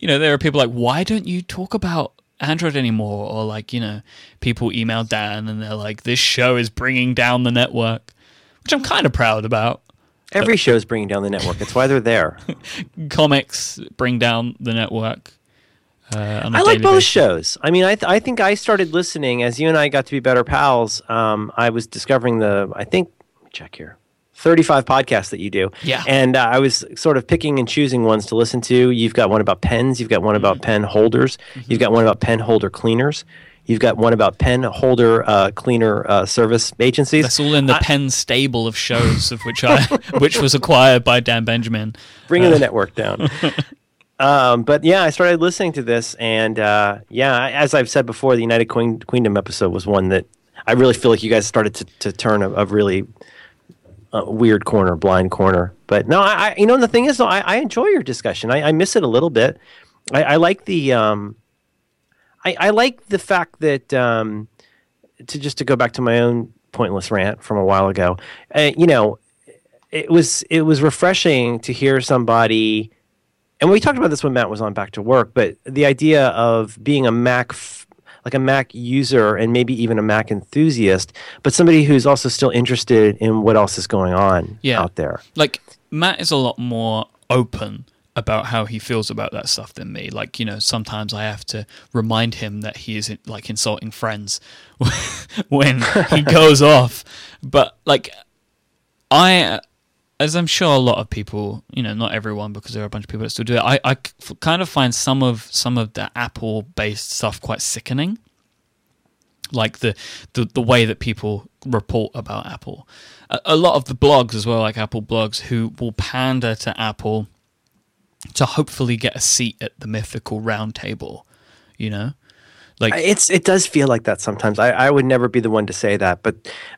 You know, there are people like, why don't you talk about Android anymore? Or like, you know, people email Dan and they're like, this show is bringing down the network, which I'm kind of proud about. Every show is bringing down the network. That's why they're there. Comics bring down the network. Uh, I like both basis. shows. I mean, I th- I think I started listening as you and I got to be better pals. Um, I was discovering the. I think check here. 35 podcasts that you do. Yeah. And uh, I was sort of picking and choosing ones to listen to. You've got one about pens, you've got one about mm-hmm. pen holders, mm-hmm. you've got one about pen holder cleaners. You've got one about pen holder uh, cleaner uh, service agencies. That's all in the I, pen stable of shows of which I, which was acquired by Dan Benjamin. Bringing the uh, network down. um, but yeah, I started listening to this, and uh, yeah, as I've said before, the United Queen- Queendom episode was one that I really feel like you guys started to, to turn a, a really weird corner, blind corner. But no, I, I, you know, the thing is, though, I, I enjoy your discussion. I, I miss it a little bit. I, like the, um, I, I like the fact that, um, to just to go back to my own pointless rant from a while ago, uh, you know, it was it was refreshing to hear somebody, and we talked about this when Matt was on Back to Work, but the idea of being a Mac. F- like a Mac user and maybe even a Mac enthusiast, but somebody who's also still interested in what else is going on yeah. out there. Like Matt is a lot more open about how he feels about that stuff than me. Like, you know, sometimes I have to remind him that he is like insulting friends when he goes off. But like I as I'm sure a lot of people, you know, not everyone because there are a bunch of people that still do it. I, I kind of find some of some of the Apple based stuff quite sickening, like the, the the way that people report about Apple. A, a lot of the blogs as well, like Apple blogs, who will pander to Apple to hopefully get a seat at the mythical round table, you know. Like It's it does feel like that sometimes. I, I would never be the one to say that, but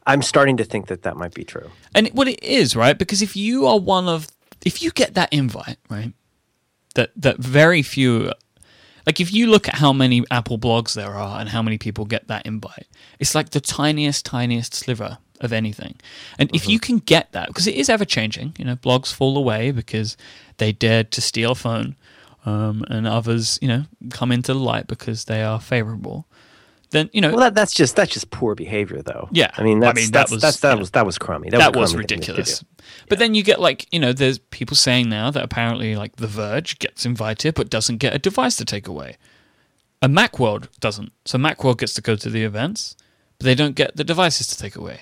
I'm starting to think that that might be true. And what it is, right? Because if you are one of, if you get that invite, right, that that very few, like if you look at how many Apple blogs there are and how many people get that invite, it's like the tiniest, tiniest sliver of anything. And if mm-hmm. you can get that, because it is ever changing, you know, blogs fall away because they dared to steal a phone, um, and others, you know, come into the light because they are favorable. Then you know Well, that, that's just that's just poor behavior, though. Yeah. I mean, I that's, mean, that was, that's, you that know, was that was crummy. that a was crummy ridiculous. But then you get like you know, there's people saying now that apparently like The Verge gets invited but doesn't get a device to take away. And MacWorld doesn't. So MacWorld gets to go to the events, but they don't get the devices to take away.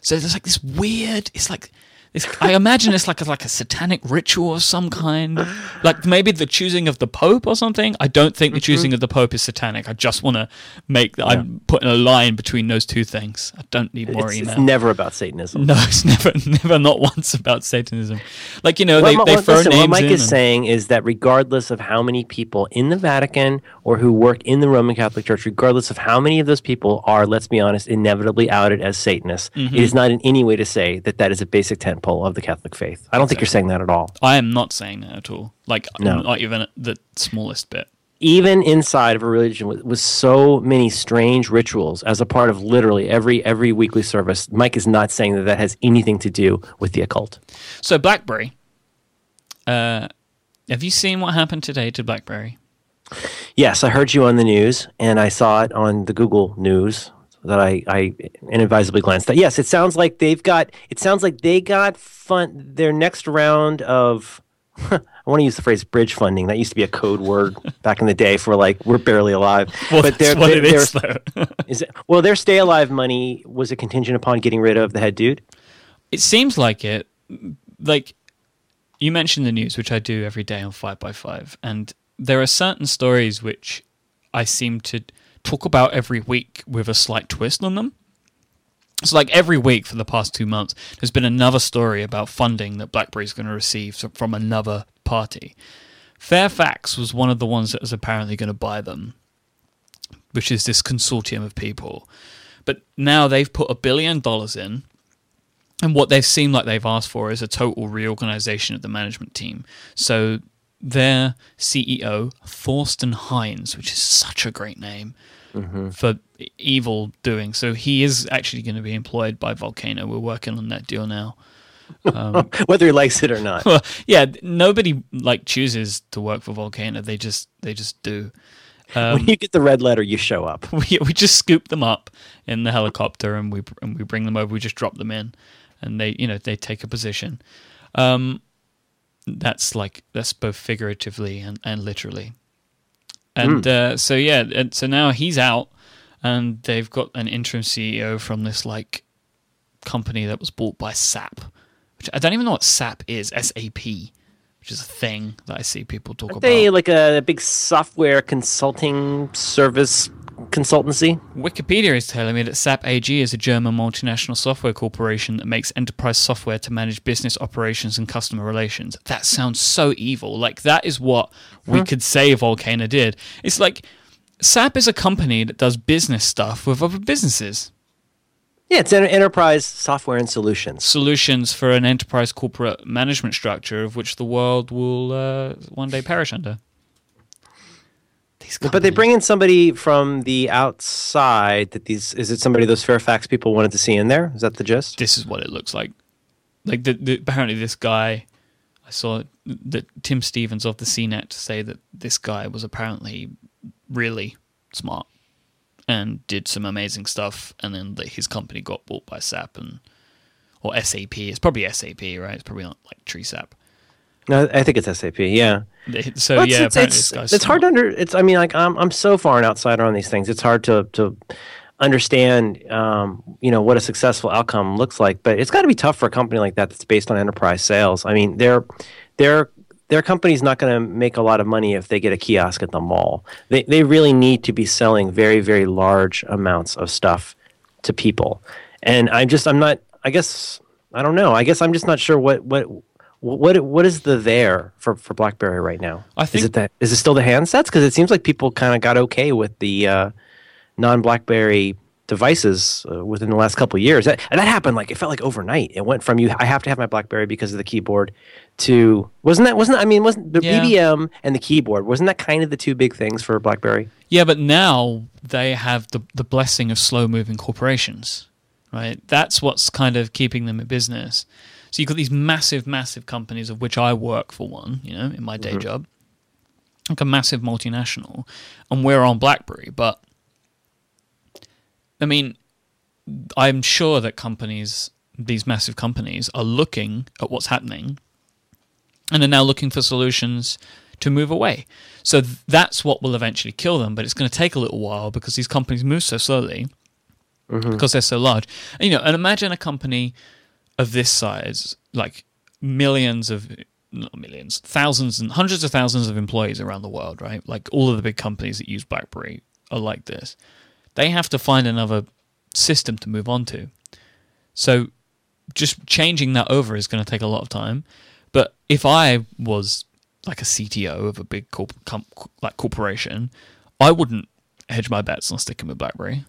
So there's like this weird. It's like. It's, I imagine it's like a, like a satanic ritual of some kind, like maybe the choosing of the Pope or something. I don't think Mm-hmm. the choosing of the Pope is satanic. I just want to make I'm putting a line between those two things. I don't need more It's, email. it's never about Satanism. No, it's never, never, not once about Satanism. Like you know, What, they, Ma- they throw listen, names what Mike is and- saying is that regardless of how many people in the Vatican or who work in the Roman Catholic Church, regardless of how many of those people are, let's be honest, inevitably outed as Satanists, Mm-hmm. it is not in any way to say that that is a basic tentpole of the Catholic faith. I don't think you're saying that at all. I am not saying that at all. Like No. not even the smallest bit. even inside of a religion with, with so many strange rituals as a part of literally every every weekly service mike is not saying that that has anything to do with the occult So BlackBerry. Uh, have you seen what happened today to BlackBerry? yes i heard you on the news and i saw it on the google news that i i inadvisably glanced at yes it sounds like they've got it sounds like they got fun their next round of I want to use the phrase bridge funding. That used to be a code word back in the day for like we're barely alive. Well, but that's what they're, it is. Is it, well, their stay alive money was a contingent upon getting rid of the head dude. it seems like it. Like you mentioned the news, which I do every day on Five by Five, and there are certain stories which I seem to talk about every week with a slight twist on them. So, like every week for the past two months, there's been another story about funding that BlackBerry's going to receive from another party. Fairfax was one of the ones that was apparently going to buy them, which is this consortium of people. But now they've put a billion dollars in, and what they've seemed like they've asked for is a total reorganization of the management team. So their CEO, Thorsten Heins, which is such a great name mm-hmm. for evil doing. So he is actually going to be employed by Volcano. We're working on that deal now. Um, Whether he likes it or not. Well, yeah, nobody like chooses to work for Volcano. They just they just do. when um, you get the red letter, you show up. we we just scoop them up in the helicopter and we and we bring them over. We just drop them in, and they you know they take a position. Um, that's like that's both figuratively and, and literally. And uh, so yeah, and so now he's out, and they've got an interim CEO from this like company that was bought by SAP, which I don't even know what SAP is. SAP, which is a thing that I see people talk about. They like a big software consulting service consultancy. Wikipedia is telling me that SAP AG is a German multinational software corporation that makes enterprise software to manage business operations and customer relations. That sounds so evil. Like that is what we could say Volcano did. It's like SAP is a company that does business stuff with other businesses. Yeah, it's enter- enterprise software and solutions. Solutions for an enterprise corporate management structure of which the world will uh, one day perish under. These But they bring in somebody from the outside. That these is it somebody those Fairfax people wanted to see in there? Is that the gist? this is what it looks like. Like the, the apparently this guy, I saw that Tim Stevens of the CNET say that this guy was apparently really smart and did some amazing stuff, and then that his company got bought by SAP and or SAP. It's probably SAP, right? It's probably not like Tree SAP. No, I think it's SAP. Yeah. So yeah, it's, apparently it's, it's hard to under. It's I mean like I'm I'm so far an outsider on these things. It's hard to to understand um, you know what a successful outcome looks like. But it's got to be tough for a company like that that's based on enterprise sales. I mean their their their company's not going to make a lot of money if they get a kiosk at the mall. They they really need to be selling very very large amounts of stuff to people. And I'm just I'm not. I guess I don't know. I guess I'm just not sure what what. What what is the there for, for BlackBerry right now? I is it that is it still the handsets? Because it seems like people kind of got okay with the uh, non-BlackBerry devices uh, within the last couple of years. That, and that happened like it felt like overnight. It went from you I have to have my BlackBerry because of the keyboard to wasn't that wasn't I mean wasn't the Yeah. BBM and the keyboard wasn't that kind of the two big things for BlackBerry? Yeah, but now they have the the blessing of slow moving corporations, right? That's what's kind of keeping them in business. So you've got these massive, massive companies of which I work for one, you know, in my day mm-hmm. job, like a massive multinational, and we're on BlackBerry. But I mean, I'm sure that companies, these massive companies, are looking at what's happening and are now looking for solutions to move away. So th- that's what will eventually kill them, but it's going to take a little while because these companies move so slowly mm-hmm. because they're so large. And, you know, and imagine a company of this size, like millions of not millions, thousands and hundreds of thousands of employees around the world, right? Like all of the big companies that use BlackBerry are like this. They have to find another system to move on to. So just changing that over is going to take a lot of time. But if I was like a CTO of a big corp- com- like corporation, I wouldn't hedge my bets on sticking with BlackBerry.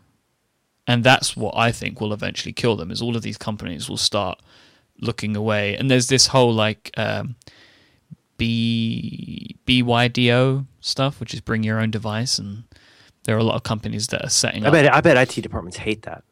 And that's what I think will eventually kill them. Is all of these companies will start looking away. And there's this whole like um, B BYDO stuff, which is bring your own device, and there are a lot of companies that are setting I up. bet I bet IT departments hate that.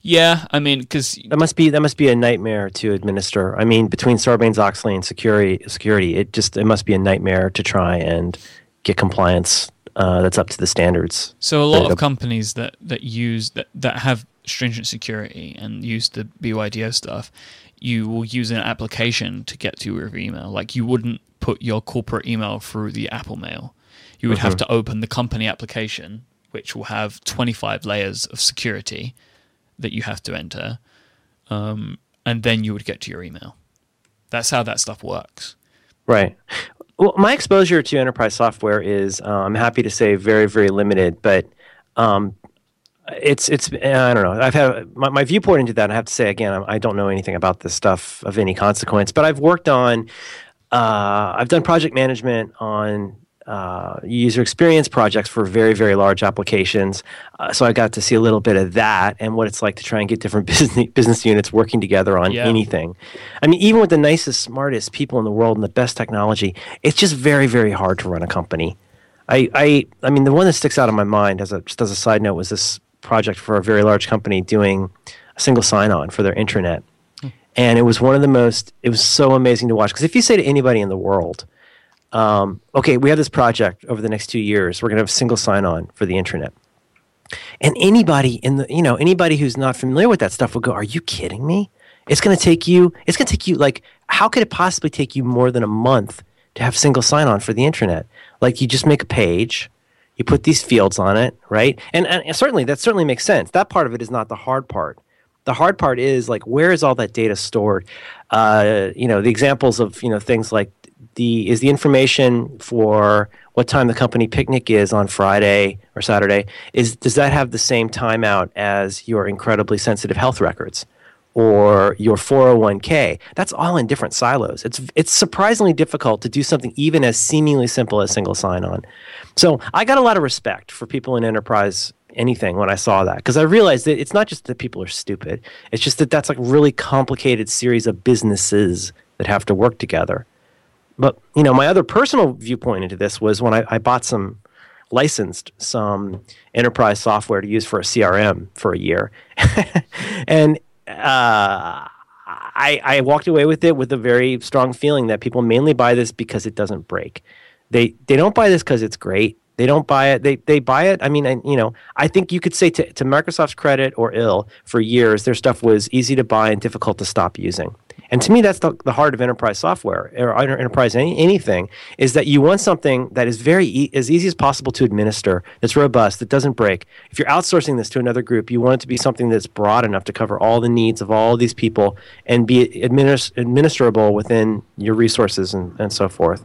Yeah, I mean, because That must be that must be a nightmare to administer. I mean, between Sarbanes Oxley and security, security, it just it must be a nightmare to try and get compliance uh, that's up to the standards. So a lot uh, of companies that that use that that have stringent security and use the BYDO stuff, you will use an application to get to your email. Like you wouldn't put your corporate email through the Apple Mail. You would have to open the company application, which will have 25 layers of security that you have to enter, um, and then you would get to your email. That's how that stuff works. Right. Well, my exposure to enterprise software is, uh, I'm happy to say, very, very limited. But um, it's, it's, I don't know. I've had my, my viewpoint into that. I have to say again, I, I don't know anything about this stuff of any consequence. But I've worked on, uh, I've done project management on uh, user experience projects for very, very large applications. Uh, so I got to see a little bit of that and what it's like to try and get different business business units working together on Yeah. anything. I mean, even with the nicest, smartest people in the world and the best technology, it's just very, very hard to run a company. I, I, I mean, the one that sticks out in my mind, as a, just as a side note, was this project for a very large company doing a single sign-on for their intranet, and it was one of the most. It was so amazing to watch because if you say to anybody in the world, um, okay, we have this project over the next two years. We're going to have single sign-on for the intranet. And anybody in the, you know, anybody who's not familiar with that stuff will go, "Are you kidding me? It's going to take you. It's going to take you like, how could it possibly take you more than a month to have single sign-on for the intranet? Like, you just make a page, you put these fields on it, right? And, and certainly that certainly makes sense. That part of it is not the hard part. The hard part is like, where is all that data stored? Uh, you know, the examples of you know things like the is the information for what time the company picnic is on Friday or Saturday is does that have the same timeout as your incredibly sensitive health records or your 401k that's all in different silos. It's it's surprisingly difficult to do something even as seemingly simple as single sign on so I got a lot of respect for people in enterprise anything when I saw that because I realized that it's not just that people are stupid. It's just that that's like really complicated series of businesses that have to work together but you know, my other personal viewpoint into this was when I, I bought some licensed some enterprise software to use for a CRM for a year, and uh, I, I walked away with it with a very strong feeling that people mainly buy this because it doesn't break. They they don't buy this because it's great. They don't buy it. They they buy it. I mean, I, you know, I think you could say to, to Microsoft's credit or ill, for years their stuff was easy to buy and difficult to stop using. And to me, that's the, the heart of enterprise software or enterprise any, anything is that you want something that is very e- as easy as possible to administer, that's robust, that doesn't break. If you're outsourcing this to another group, you want it to be something that's broad enough to cover all the needs of all these people and be administ- administrable within your resources and, and so forth.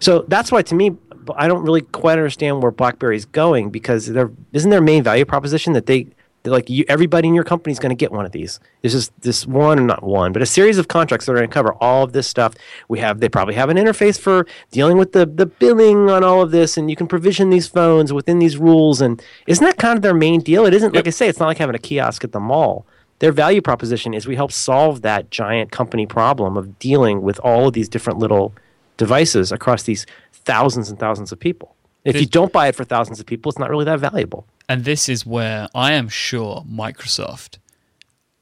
So that's why, to me, I don't really quite understand where BlackBerry is going because there isn't their main value proposition that they They're like you, everybody in your company is going to get one of these. There's just this one, not one, but a series of contracts that are going to cover all of this stuff. We have they probably have an interface for dealing with the the billing on all of this, and you can provision these phones within these rules. And isn't that kind of their main deal? It isn't like I say, it's not like having a kiosk at the mall. Their value proposition is we help solve that giant company problem of dealing with all of these different little devices across these thousands and thousands of people. If you don't buy it for thousands of people, it's not really that valuable. And this is where I am sure Microsoft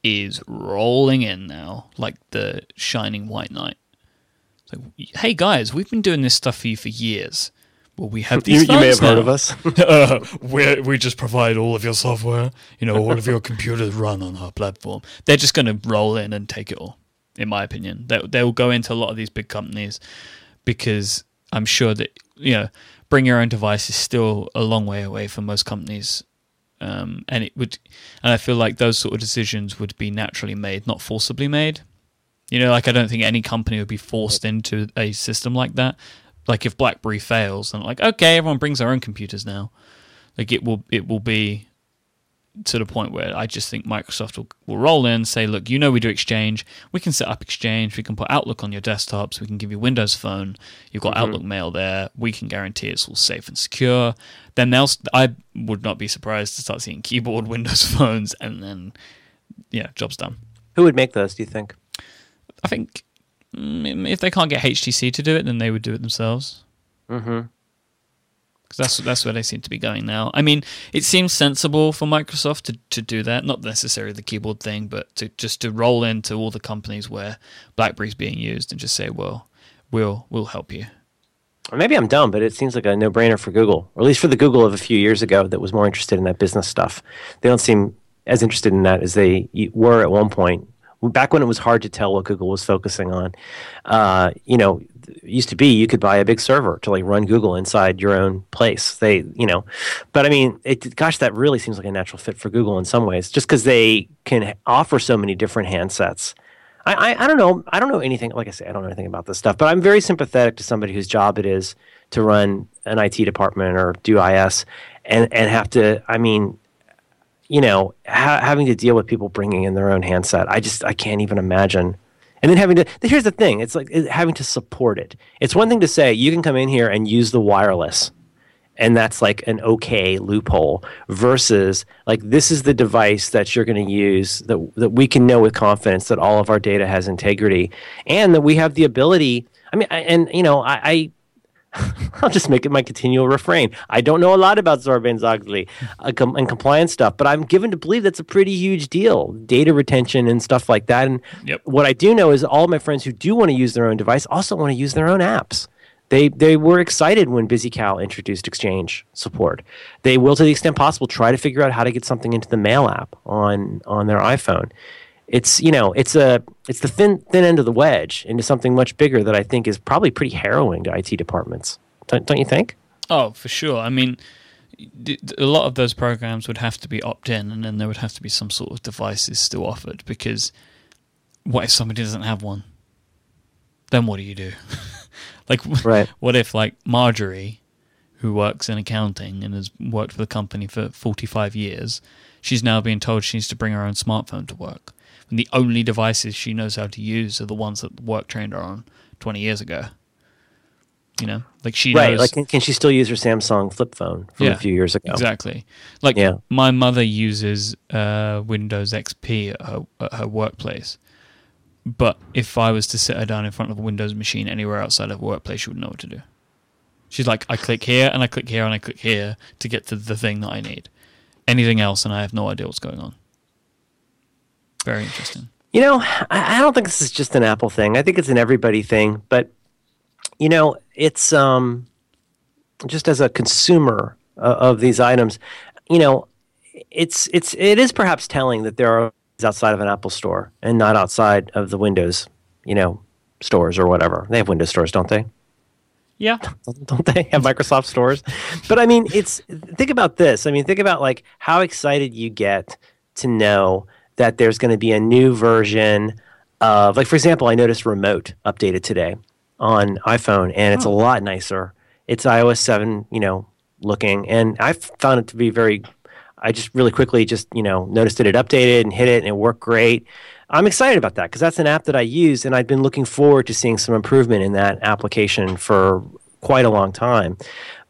is rolling in now, like the shining white knight. Like, hey guys, we've been doing this stuff for you for years. Well, we have these. You, you may have now. heard of us. uh, we we just provide all of your software. You know, all of your computers run on our platform. They're just going to roll in and take it all. In my opinion, they they'll go into a lot of these big companies because I'm sure that you know, bring your own device is still a long way away for most companies. Um, and it would, and I feel like those sort of decisions would be naturally made, not forcibly made. You know, like I don't think any company would be forced into a system like that. Like if BlackBerry fails, and like okay, everyone brings their own computers now. Like it will, it will be to the point where I just think Microsoft will, will roll in, say, look, you know we do Exchange. We can set up Exchange. We can put Outlook on your desktops. We can give you Windows Phone. You've got mm-hmm. Outlook Mail there. We can guarantee it's all safe and secure. Then they'll, I would not be surprised to start seeing keyboard Windows phones and then, yeah, job's done. Who would make those, do you think? I think mm, if they can't get HTC to do it, then they would do it themselves. Mm-hmm because that's that's where they seem to be going now. I mean, it seems sensible for Microsoft to, to do that, not necessarily the keyboard thing, but to just to roll into all the companies where BlackBerry's being used and just say, well, we'll we'll help you. Or maybe I'm dumb, but it seems like a no-brainer for Google, or at least for the Google of a few years ago that was more interested in that business stuff. They don't seem as interested in that as they were at one point back when it was hard to tell what Google was focusing on, uh, you know, used to be you could buy a big server to like run Google inside your own place. They, you know, but I mean, it, gosh, that really seems like a natural fit for Google in some ways, just because they can offer so many different handsets. I, I, I don't know. I don't know anything. Like I say, I don't know anything about this stuff, but I'm very sympathetic to somebody whose job it is to run an IT department or do IS and, and have to, I mean, you know, ha- having to deal with people bringing in their own handset. I just, I can't even imagine and then having to here's the thing it's like having to support it. It's one thing to say you can come in here and use the wireless and that's like an okay loophole versus like this is the device that you're going to use that, that we can know with confidence that all of our data has integrity and that we have the ability i mean and you know i, I I'll just make it my continual refrain. I don't know a lot about Sarbanes-Oxley uh, com- and compliance stuff, but I'm given to believe that's a pretty huge deal, data retention and stuff like that. And yep. what I do know is all my friends who do want to use their own device also want to use their own apps. They they were excited when BusyCal introduced Exchange support. They will, to the extent possible, try to figure out how to get something into the Mail app on on their iPhone it's you know it's a it's the thin thin end of the wedge into something much bigger that I think is probably pretty harrowing to IT departments. Don't, don't you think? Oh, for sure. I mean, a lot of those programs would have to be opt in, and then there would have to be some sort of devices still offered. Because what if somebody doesn't have one? Then what do you do? like, right. what if like Marjorie, who works in accounting and has worked for the company for forty five years, she's now being told she needs to bring her own smartphone to work and the only devices she knows how to use are the ones that the work trained her on 20 years ago. You know, like she right. Knows, like, can, can, she still use her Samsung flip phone from yeah, a few years ago? Exactly. Like, yeah. my mother uses uh, Windows XP at her, at her workplace. But if I was to sit her down in front of a Windows machine anywhere outside of her workplace, she wouldn't know what to do. She's like, I click here and I click here and I click here to get to the thing that I need. Anything else, and I have no idea what's going on. Very interesting. You know, I, I don't think this is just an Apple thing. I think it's an everybody thing. But you know, it's um, just as a consumer uh, of these items, you know, it's it's it is perhaps telling that there are outside of an Apple store and not outside of the Windows, you know, stores or whatever. They have Windows stores, don't they? Yeah. Don't they have Microsoft stores? But I mean, it's think about this. I mean, think about like how excited you get to know that there's going to be a new version of, like, for example, I noticed Remote updated today on iPhone, and it's oh. a hmm. lot nicer. It's iOS 7, you know, looking, and I found it to be very I just really quickly just you know noticed that it updated and hit it and it worked great. I'm excited about that because that's an app that I use and I've been looking forward to seeing some improvement in that application for quite a long time.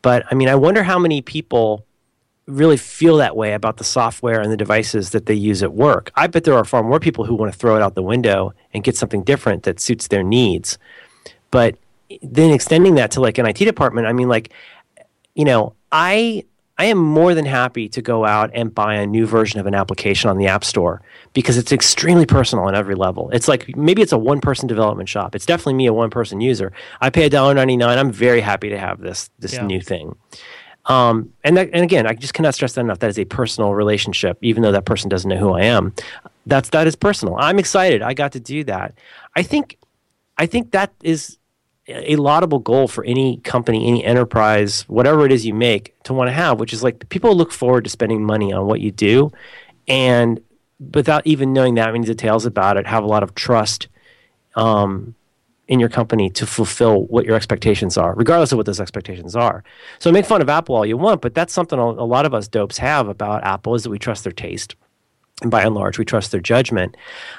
But I mean, I wonder how many people really feel that way about the software and the devices that they use at work. I bet there are far more people who want to throw it out the window and get something different that suits their needs. But then extending that to like an IT department, I mean, like, you know, I I am more than happy to go out and buy a new version of an application on the App Store because it's extremely personal on every level. It's like maybe it's a one person development shop. It's definitely me, a one person user. I pay $1.99. I'm very happy to have this this yeah. new thing. Um, and that, and again, I just cannot stress that enough. That is a personal relationship, even though that person doesn't know who I am. That's that is personal. I'm excited. I got to do that. I think, I think that is a laudable goal for any company, any enterprise, whatever it is you make, to want to have, which is like people look forward to spending money on what you do, and without even knowing that many details about it, have a lot of trust um, in your company to fulfill what your expectations are, regardless of what those expectations are. So make fun of Apple all you want, but that's something a lot of us dopes have about Apple is that we trust their taste. And by and large, we trust their judgment.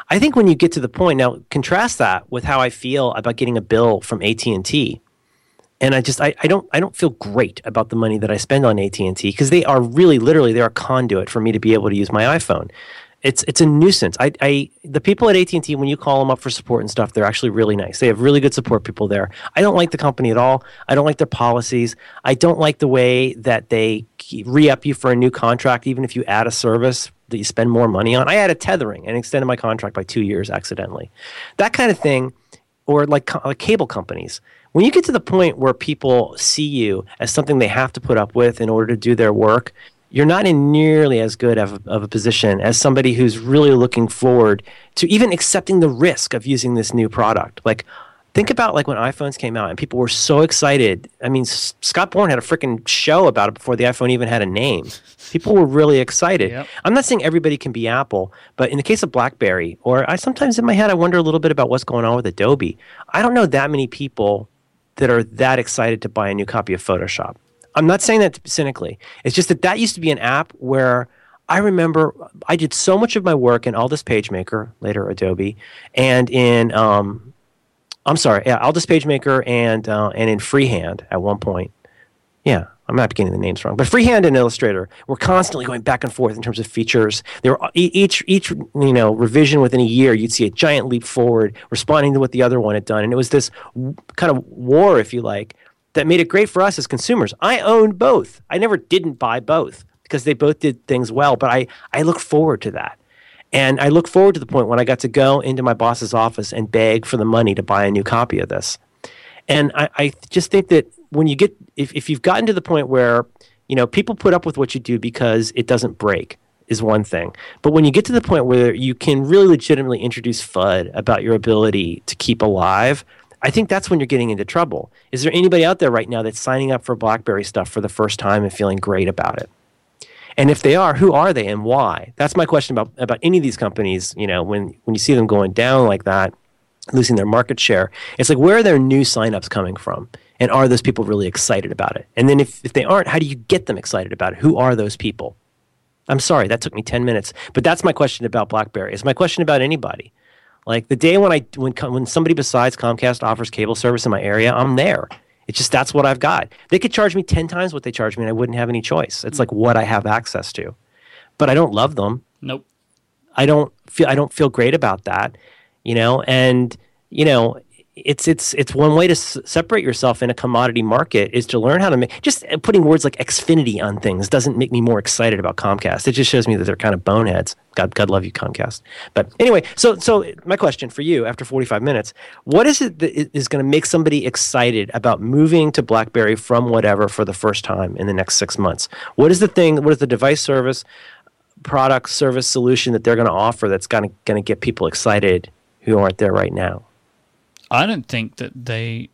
I think when you get to the point now, contrast that with how I feel about getting a bill from AT and T, and I just I, I don't I don't feel great about the money that I spend on AT and T because they are really literally they're a conduit for me to be able to use my iPhone it's it's a nuisance. I, I the people at AT and T when you call them up for support and stuff, they're actually really nice. They have really good support people there. I don't like the company at all. I don't like their policies. I don't like the way that they re up you for a new contract, even if you add a service that you spend more money on. I added tethering and extended my contract by two years accidentally. That kind of thing, or like, like cable companies. When you get to the point where people see you as something they have to put up with in order to do their work, you're not in nearly as good of a, of a position as somebody who's really looking forward to even accepting the risk of using this new product. Like, think about like when iPhones came out and people were so excited. I mean, S- Scott Bourne had a freaking show about it before the iPhone even had a name. People were really excited. Yep. I'm not saying everybody can be Apple, but in the case of BlackBerry, or I sometimes in my head I wonder a little bit about what's going on with Adobe. I don't know that many people that are that excited to buy a new copy of Photoshop. I'm not saying that cynically. It's just that that used to be an app where I remember I did so much of my work in Aldus PageMaker, later Adobe, and in um, I'm sorry, yeah, Aldus PageMaker and uh, and in Freehand at one point. Yeah, I'm not getting the names wrong, but Freehand and Illustrator were constantly going back and forth in terms of features. They were each each you know revision within a year, you'd see a giant leap forward, responding to what the other one had done, and it was this kind of war, if you like, that made it great for us as consumers. I owned both. I never didn't buy both because they both did things well, but I, I look forward to that. And I look forward to the point when I got to go into my boss's office and beg for the money to buy a new copy of this. And I, I just think that when you get, if, if you've gotten to the point where, you know, people put up with what you do because it doesn't break is one thing. But when you get to the point where you can really legitimately introduce FUD about your ability to keep alive, I think that's when you're getting into trouble. Is there anybody out there right now that's signing up for BlackBerry stuff for the first time and feeling great about it? And if they are, who are they and why? That's my question about, about any of these companies. You know, when, when you see them going down like that, losing their market share, it's like where are their new signups coming from? And are those people really excited about it? And then if, if they aren't, how do you get them excited about it? Who are those people? I'm sorry, that took me 10 minutes. But that's my question about BlackBerry. It's my question about anybody. Like the day when I when when somebody besides Comcast offers cable service in my area, I'm there. It's just that's what I've got. They could charge me 10 times what they charge me and I wouldn't have any choice. It's like what I have access to. But I don't love them. Nope. I don't feel I don't feel great about that, you know, and you know, it's it's it's one way to s- separate yourself in a commodity market is to learn how to make just putting words like Xfinity on things doesn't make me more excited about Comcast. It just shows me that they're kind of boneheads. God, God love you, Comcast. But anyway, so so my question for you after 45 minutes, what is it that is going to make somebody excited about moving to BlackBerry from whatever for the first time in the next six months? What is the thing? What is the device service, product, service, solution that they're going to offer that's going to going to get people excited who aren't there right now? I don't think that they.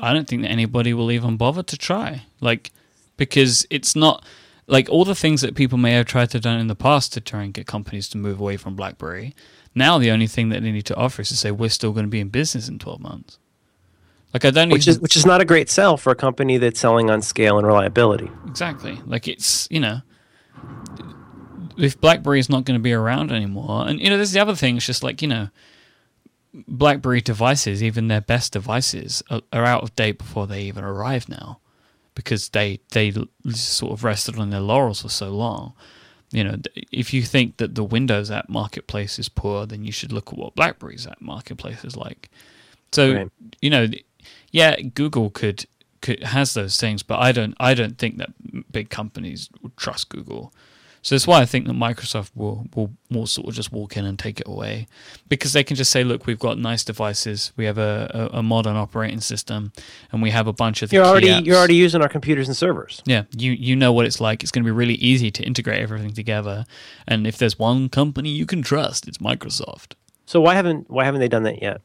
I don't think that anybody will even bother to try. Like, because it's not like all the things that people may have tried to do in the past to try and get companies to move away from BlackBerry. Now the only thing that they need to offer is to say we're still going to be in business in twelve months. Like I don't, which is which is not a great sell for a company that's selling on scale and reliability. Exactly. Like it's you know, if BlackBerry is not going to be around anymore, and you know, there's the other thing. It's just like you know, BlackBerry devices, even their best devices, are, are out of date before they even arrive now, because they they sort of rested on their laurels for so long. You know, if you think that the Windows app marketplace is poor, then you should look at what BlackBerry's app marketplace is like. So, right. you know, yeah, Google could, could has those things, but I don't I don't think that big companies would trust Google. So that's why I think that Microsoft will, will will sort of just walk in and take it away because they can just say, look, we've got nice devices, we have a, a, a modern operating system, and we have a bunch of you're already apps. you're already using our computers and servers. Yeah, you you know what it's like. It's going to be really easy to integrate everything together, and if there's one company you can trust, it's Microsoft. So why haven't why haven't they done that yet?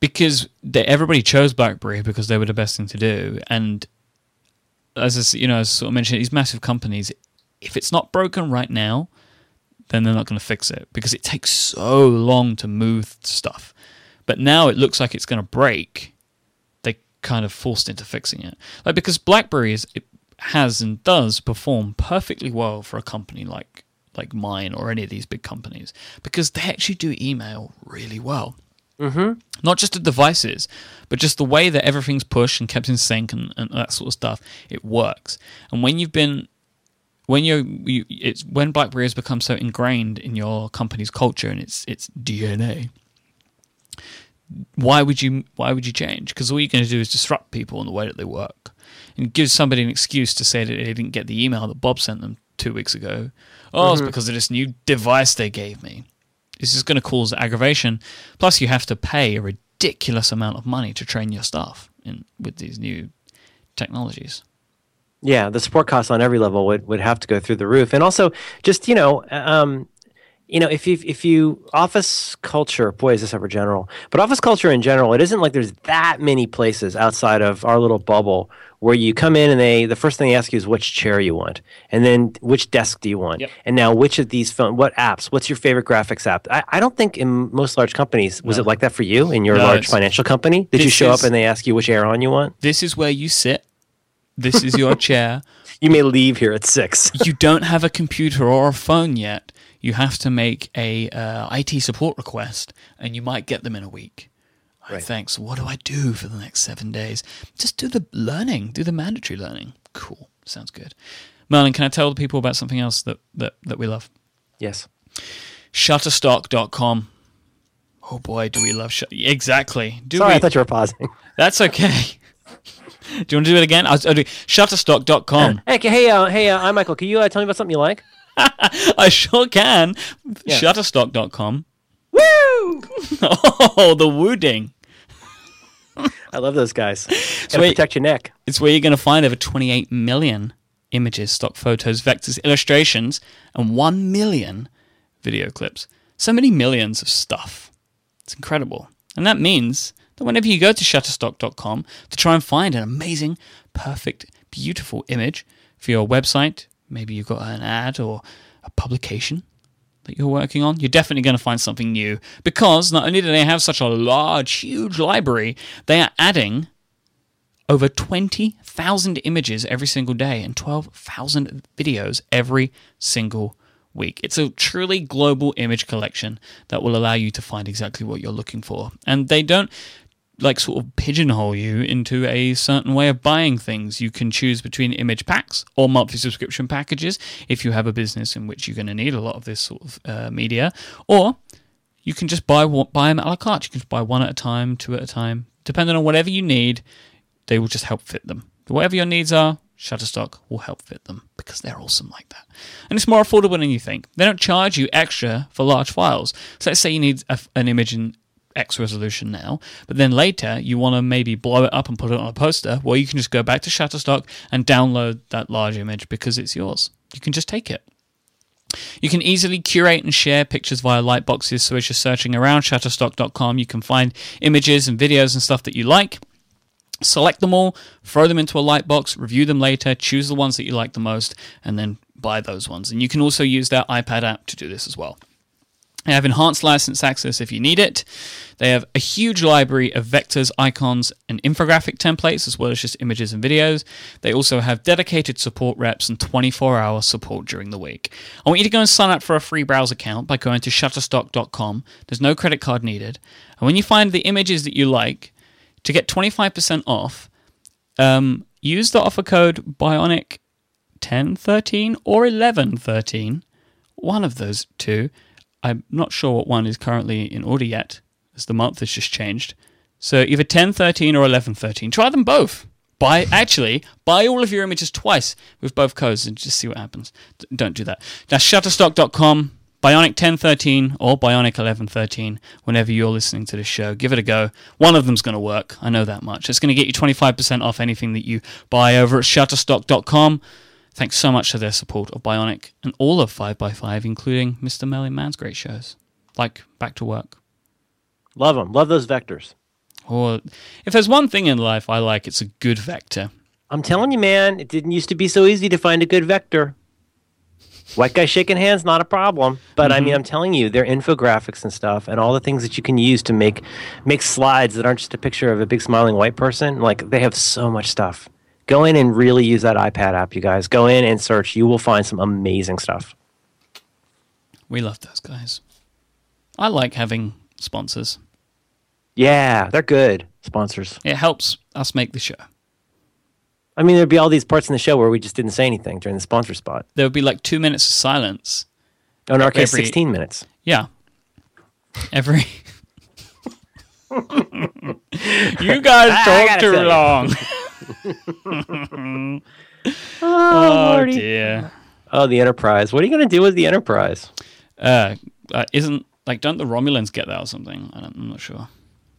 Because they, everybody chose BlackBerry because they were the best thing to do, and as I, you know, as I sort of mentioned, these massive companies, if it's not broken right now, then they're not going to fix it because it takes so long to move stuff. But now it looks like it's going to break. They kind of forced into fixing it, like because BlackBerry is, it has and does perform perfectly well for a company like like mine or any of these big companies because they actually do email really well. Mm-hmm. Not just the devices, but just the way that everything's pushed and kept in sync and, and that sort of stuff. It works. And when you've been when you're you, it's when BlackBerry has become so ingrained in your company's culture and its its DNA. Why would you why would you change? Because all you're going to do is disrupt people in the way that they work, and give somebody an excuse to say that they didn't get the email that Bob sent them two weeks ago. Oh, mm-hmm. it's because of this new device they gave me. This is going to cause aggravation. Plus, you have to pay a ridiculous amount of money to train your staff in with these new technologies. Yeah, the support costs on every level would, would have to go through the roof, and also just you know, um, you know, if you if you office culture, boy, is this ever general, but office culture in general, it isn't like there's that many places outside of our little bubble where you come in and they the first thing they ask you is which chair you want, and then which desk do you want, yep. and now which of these phone, what apps, what's your favorite graphics app? I, I don't think in most large companies was no. it like that for you in your no, large financial company. Did you show is, up and they ask you which air on you want? This is where you sit this is your chair. You may leave here at six. you don't have a computer or a phone yet. You have to make a uh, IT support request, and you might get them in a week. Right. Thanks. What do I do for the next seven days? Just do the learning. Do the mandatory learning. Cool. Sounds good. Merlin, can I tell the people about something else that, that, that we love? Yes. Shutterstock.com. Oh boy, do we love Shutterstock. Exactly. Do Sorry, we? I thought you were pausing. That's okay. Do you want to do it again? I'll, I'll do shutterstock.com. Hey, hey, uh, hey, uh, I'm Michael. Can you uh, tell me about something you like? I sure can. Yeah. Shutterstock.com. Woo! oh, the wooding. I love those guys. Gotta where, protect your neck. It's where you're going to find over 28 million images, stock photos, vectors, illustrations, and 1 million video clips. So many millions of stuff. It's incredible. And that means that whenever you go to shutterstock.com to try and find an amazing, perfect, beautiful image for your website, maybe you've got an ad or a publication that you're working on, you're definitely going to find something new because not only do they have such a large, huge library, they are adding over 20,000 images every single day and 12,000 videos every single week. It's a truly global image collection that will allow you to find exactly what you're looking for. And they don't like sort of pigeonhole you into a certain way of buying things. You can choose between image packs or monthly subscription packages if you have a business in which you're going to need a lot of this sort of uh, media, or you can just buy buy them a la carte. You can just buy one at a time, two at a time, depending on whatever you need. They will just help fit them. Whatever your needs are, Shutterstock will help fit them because they're awesome like that. And it's more affordable than you think. They don't charge you extra for large files. So let's say you need a, an image in X resolution now, but then later you want to maybe blow it up and put it on a poster, well, you can just go back to Shutterstock and download that large image because it's yours. You can just take it. You can easily curate and share pictures via lightboxes, so as you're searching around Shutterstock.com, you can find images and videos and stuff that you like. Select them all, throw them into a lightbox, review them later, choose the ones that you like the most, and then buy those ones. And you can also use that iPad app to do this as well. They have enhanced license access if you need it. They have a huge library of vectors, icons, and infographic templates, as well as just images and videos. They also have dedicated support reps and 24 hour support during the week. I want you to go and sign up for a free browse account by going to shutterstock.com. There's no credit card needed. And when you find the images that you like, to get 25% off, um, use the offer code Bionic 1013 or 1113. One of those two. I'm not sure what one is currently in order yet, as the month has just changed. So either 1013 or 1113. Try them both. Buy actually buy all of your images twice with both codes and just see what happens. D- don't do that. That's shutterstock.com, Bionic 1013 or Bionic 1113. Whenever you're listening to this show, give it a go. One of them's going to work. I know that much. It's going to get you 25% off anything that you buy over at shutterstock.com. Thanks so much to their support of Bionic and all of 5x5, including Mr. Merlin Mann's great shows, like Back to Work. Love them. Love those vectors. Or if there's one thing in life I like, it's a good vector. I'm telling you, man, it didn't used to be so easy to find a good vector. White guy shaking hands, not a problem. But I mean, mm-hmm. I'm telling you, their infographics and stuff, and all the things that you can use to make make slides that aren't just a picture of a big smiling white person. Like they have so much stuff. Go in and really use that iPad app, you guys. Go in and search. You will find some amazing stuff. We love those guys. I like having sponsors. Yeah, they're good sponsors. It helps us make the show. I mean, there'd be all these parts in the show where we just didn't say anything during the sponsor spot. There would be like two minutes of silence. Oh, in our case, Every- 16 minutes. Yeah. Every. you guys talk too long. Oh, Oh dear. Oh, the Enterprise. What are you going to do with the Enterprise? Uh, uh, isn't like don't the Romulans get that or something? I don't, I'm not sure.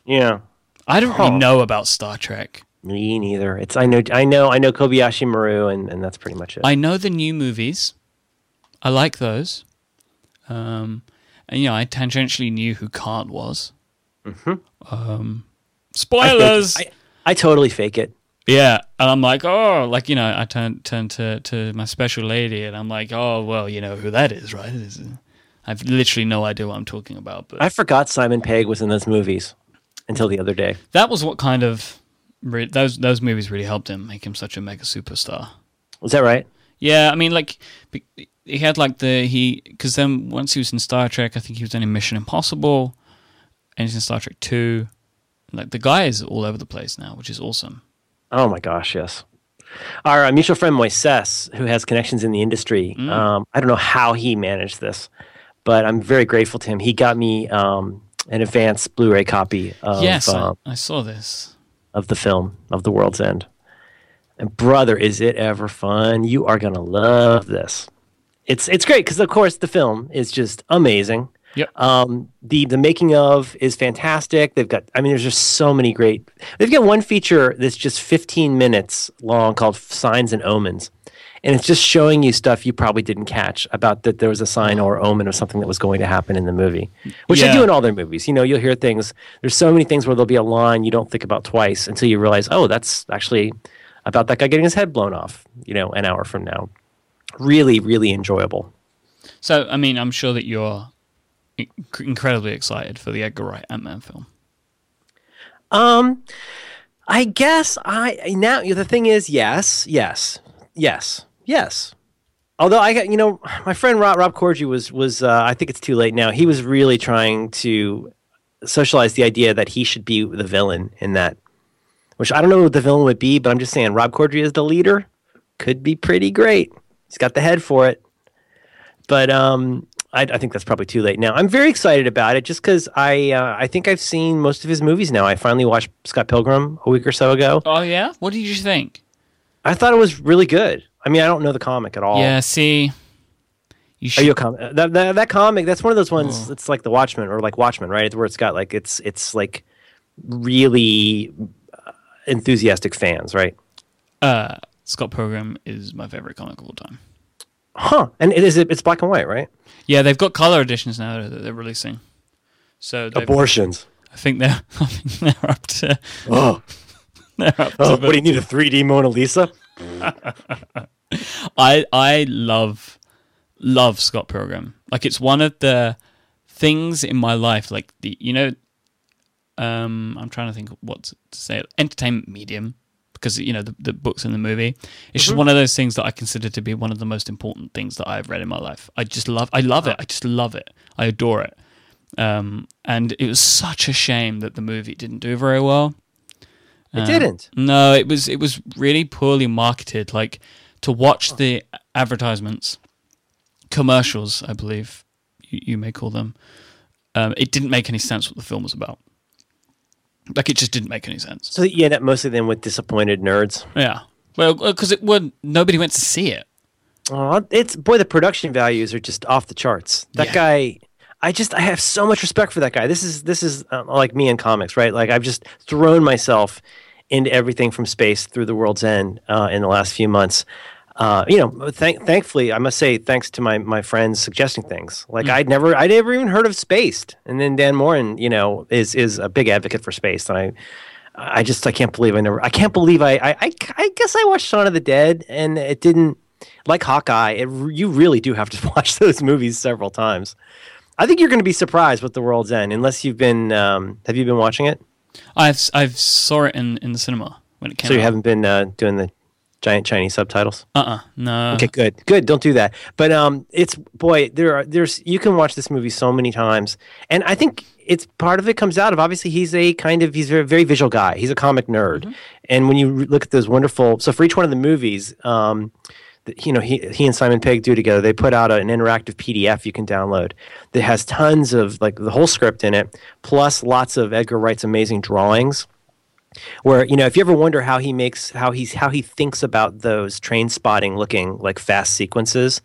Yeah, I don't Huh. really know about Star Trek. me neither. It's I know I know I know Kobayashi Maru, and, and that's pretty much it. I know the new movies. I like those. Um, and you know, I tangentially knew who Khan was. Um, spoilers. fake it. I, I totally fake it. Yeah, and I'm like, oh, like you know, I turn turn to to my special lady, and I'm like, oh, well, you know who that is, right? Uh, I've literally no idea what I'm talking about, but I forgot Simon Pegg was in those movies until the other day. that was what kind of re- those those movies really helped him make him such a mega superstar. Was that right? Yeah, I mean, like he had like the he because then once he was in Star Trek, I think he was in Mission Impossible, and he's in Star Trek Two. Like the guy is all over the place now, which is awesome. Oh my gosh, yes. Our uh, mutual friend Moises, who has connections in the industry, um, I don't know how he managed this, but I'm very grateful to him. He got me um, an advanced Blu-ray copy of yes, I, I saw this. of the film of The World's End. And brother, is it ever fun? You are gonna love this. It's it's great because of course the film is just amazing. Yep. Um, the the making of is fantastic. They've got I mean, there's just so many great. They've got one feature that's just 15 minutes long called Signs and Omens, and it's just showing you stuff you probably didn't catch about that there was a sign or omen of something that was going to happen in the movie, which they do in all their movies. You know, you'll hear things. There's so many things where there'll be a line you don't think about twice until you realize, oh, that's actually about that guy getting his head blown off. You know, an hour from now. Really, really enjoyable. So, I mean, I'm sure that you're incredibly excited for the Edgar Wright Ant Man film. Um, I guess I now the thing is, yes, yes, yes, yes. Although I got, you know, my friend Rob, Rob Corddry was was uh, I think it's too late now. He was really trying to socialize the idea that he should be the villain in that, which I don't know what the villain would be, but I'm just saying Rob Corddry is the leader. Could be pretty great. He's got the head for it. But um, I, I think that's probably too late now. I'm very excited about it just because I uh, I think I've seen most of his movies now. I finally watched Scott Pilgrim a week or so ago. Oh yeah, what did you think? I thought it was really good. I mean, I don't know the comic at all. Yeah, see, you Are should. you a comic? That, that that comic? That's one of those ones. It's like the Watchmen or like Watchmen, right? It's where it's got like it's it's like really uh, enthusiastic fans, right? uh, Scott Pilgrim is my favorite comic of all time. Huh? And it is it's black and white, right? Yeah, they've got color editions now that they're releasing. So Abortions. I think they're I think they're up to Oh, they're up to oh what do you need a 3D Mona Lisa? I I love love Scott Pilgrim. Like it's one of the things in my life, like the you know, um, I'm trying to think what to say. Entertainment medium, because you know the, the books and the movie. It's just one of those things that I consider to be one of the most important things that I've read in my life. I just love, I love it. I just love it. I adore it. Um, and it was such a shame that the movie didn't do very well. It Um, didn't. No, it was it was really poorly marketed. Like to watch the advertisements, commercials, I believe you, you may call them. Um, it didn't make any sense what the film was about. Like it just didn't make any sense. So you end up mostly then with disappointed nerds. Yeah. Well, because it would nobody went to see it. Oh, it's boy, the production values are just off the charts. That Yeah. guy, I just I have so much respect for that guy. This is this is uh, like me in comics, right? Like I've just thrown myself into everything from space through the world's end uh, in the last few months. Uh, you know, thank, thankfully, I must say, thanks to my, my friends suggesting things. Like I'd never, I'd never even heard of Spaced, and then Dan Moren, you know, is is a big advocate for Spaced, and I, I just I can't believe I never, I can't believe I, I, I, I guess I watched Shaun of the Dead, and it didn't like Hawkeye. It, you really do have to watch those movies several times. I think you're going to be surprised with The World's End, unless you've been. Um, have you been watching it? I've I've saw it in, in the cinema when it came So you out. haven't been uh, doing the giant Chinese subtitles. Uh uh no. Okay, good, good. Don't do that. But um, it's boy, there are there's you can watch this movie so many times, and I think it's part of it comes out of obviously he's a kind of he's a very very visual guy. He's a comic nerd, and when you re- look at those wonderful, so for each one of the movies, um, that, you know he he and Simon Pegg do together. They put out an interactive PDF you can download that has tons of like the whole script in it, plus lots of Edgar Wright's amazing drawings where you know if you ever wonder how he makes how he's how he thinks about those train spotting looking like fast sequences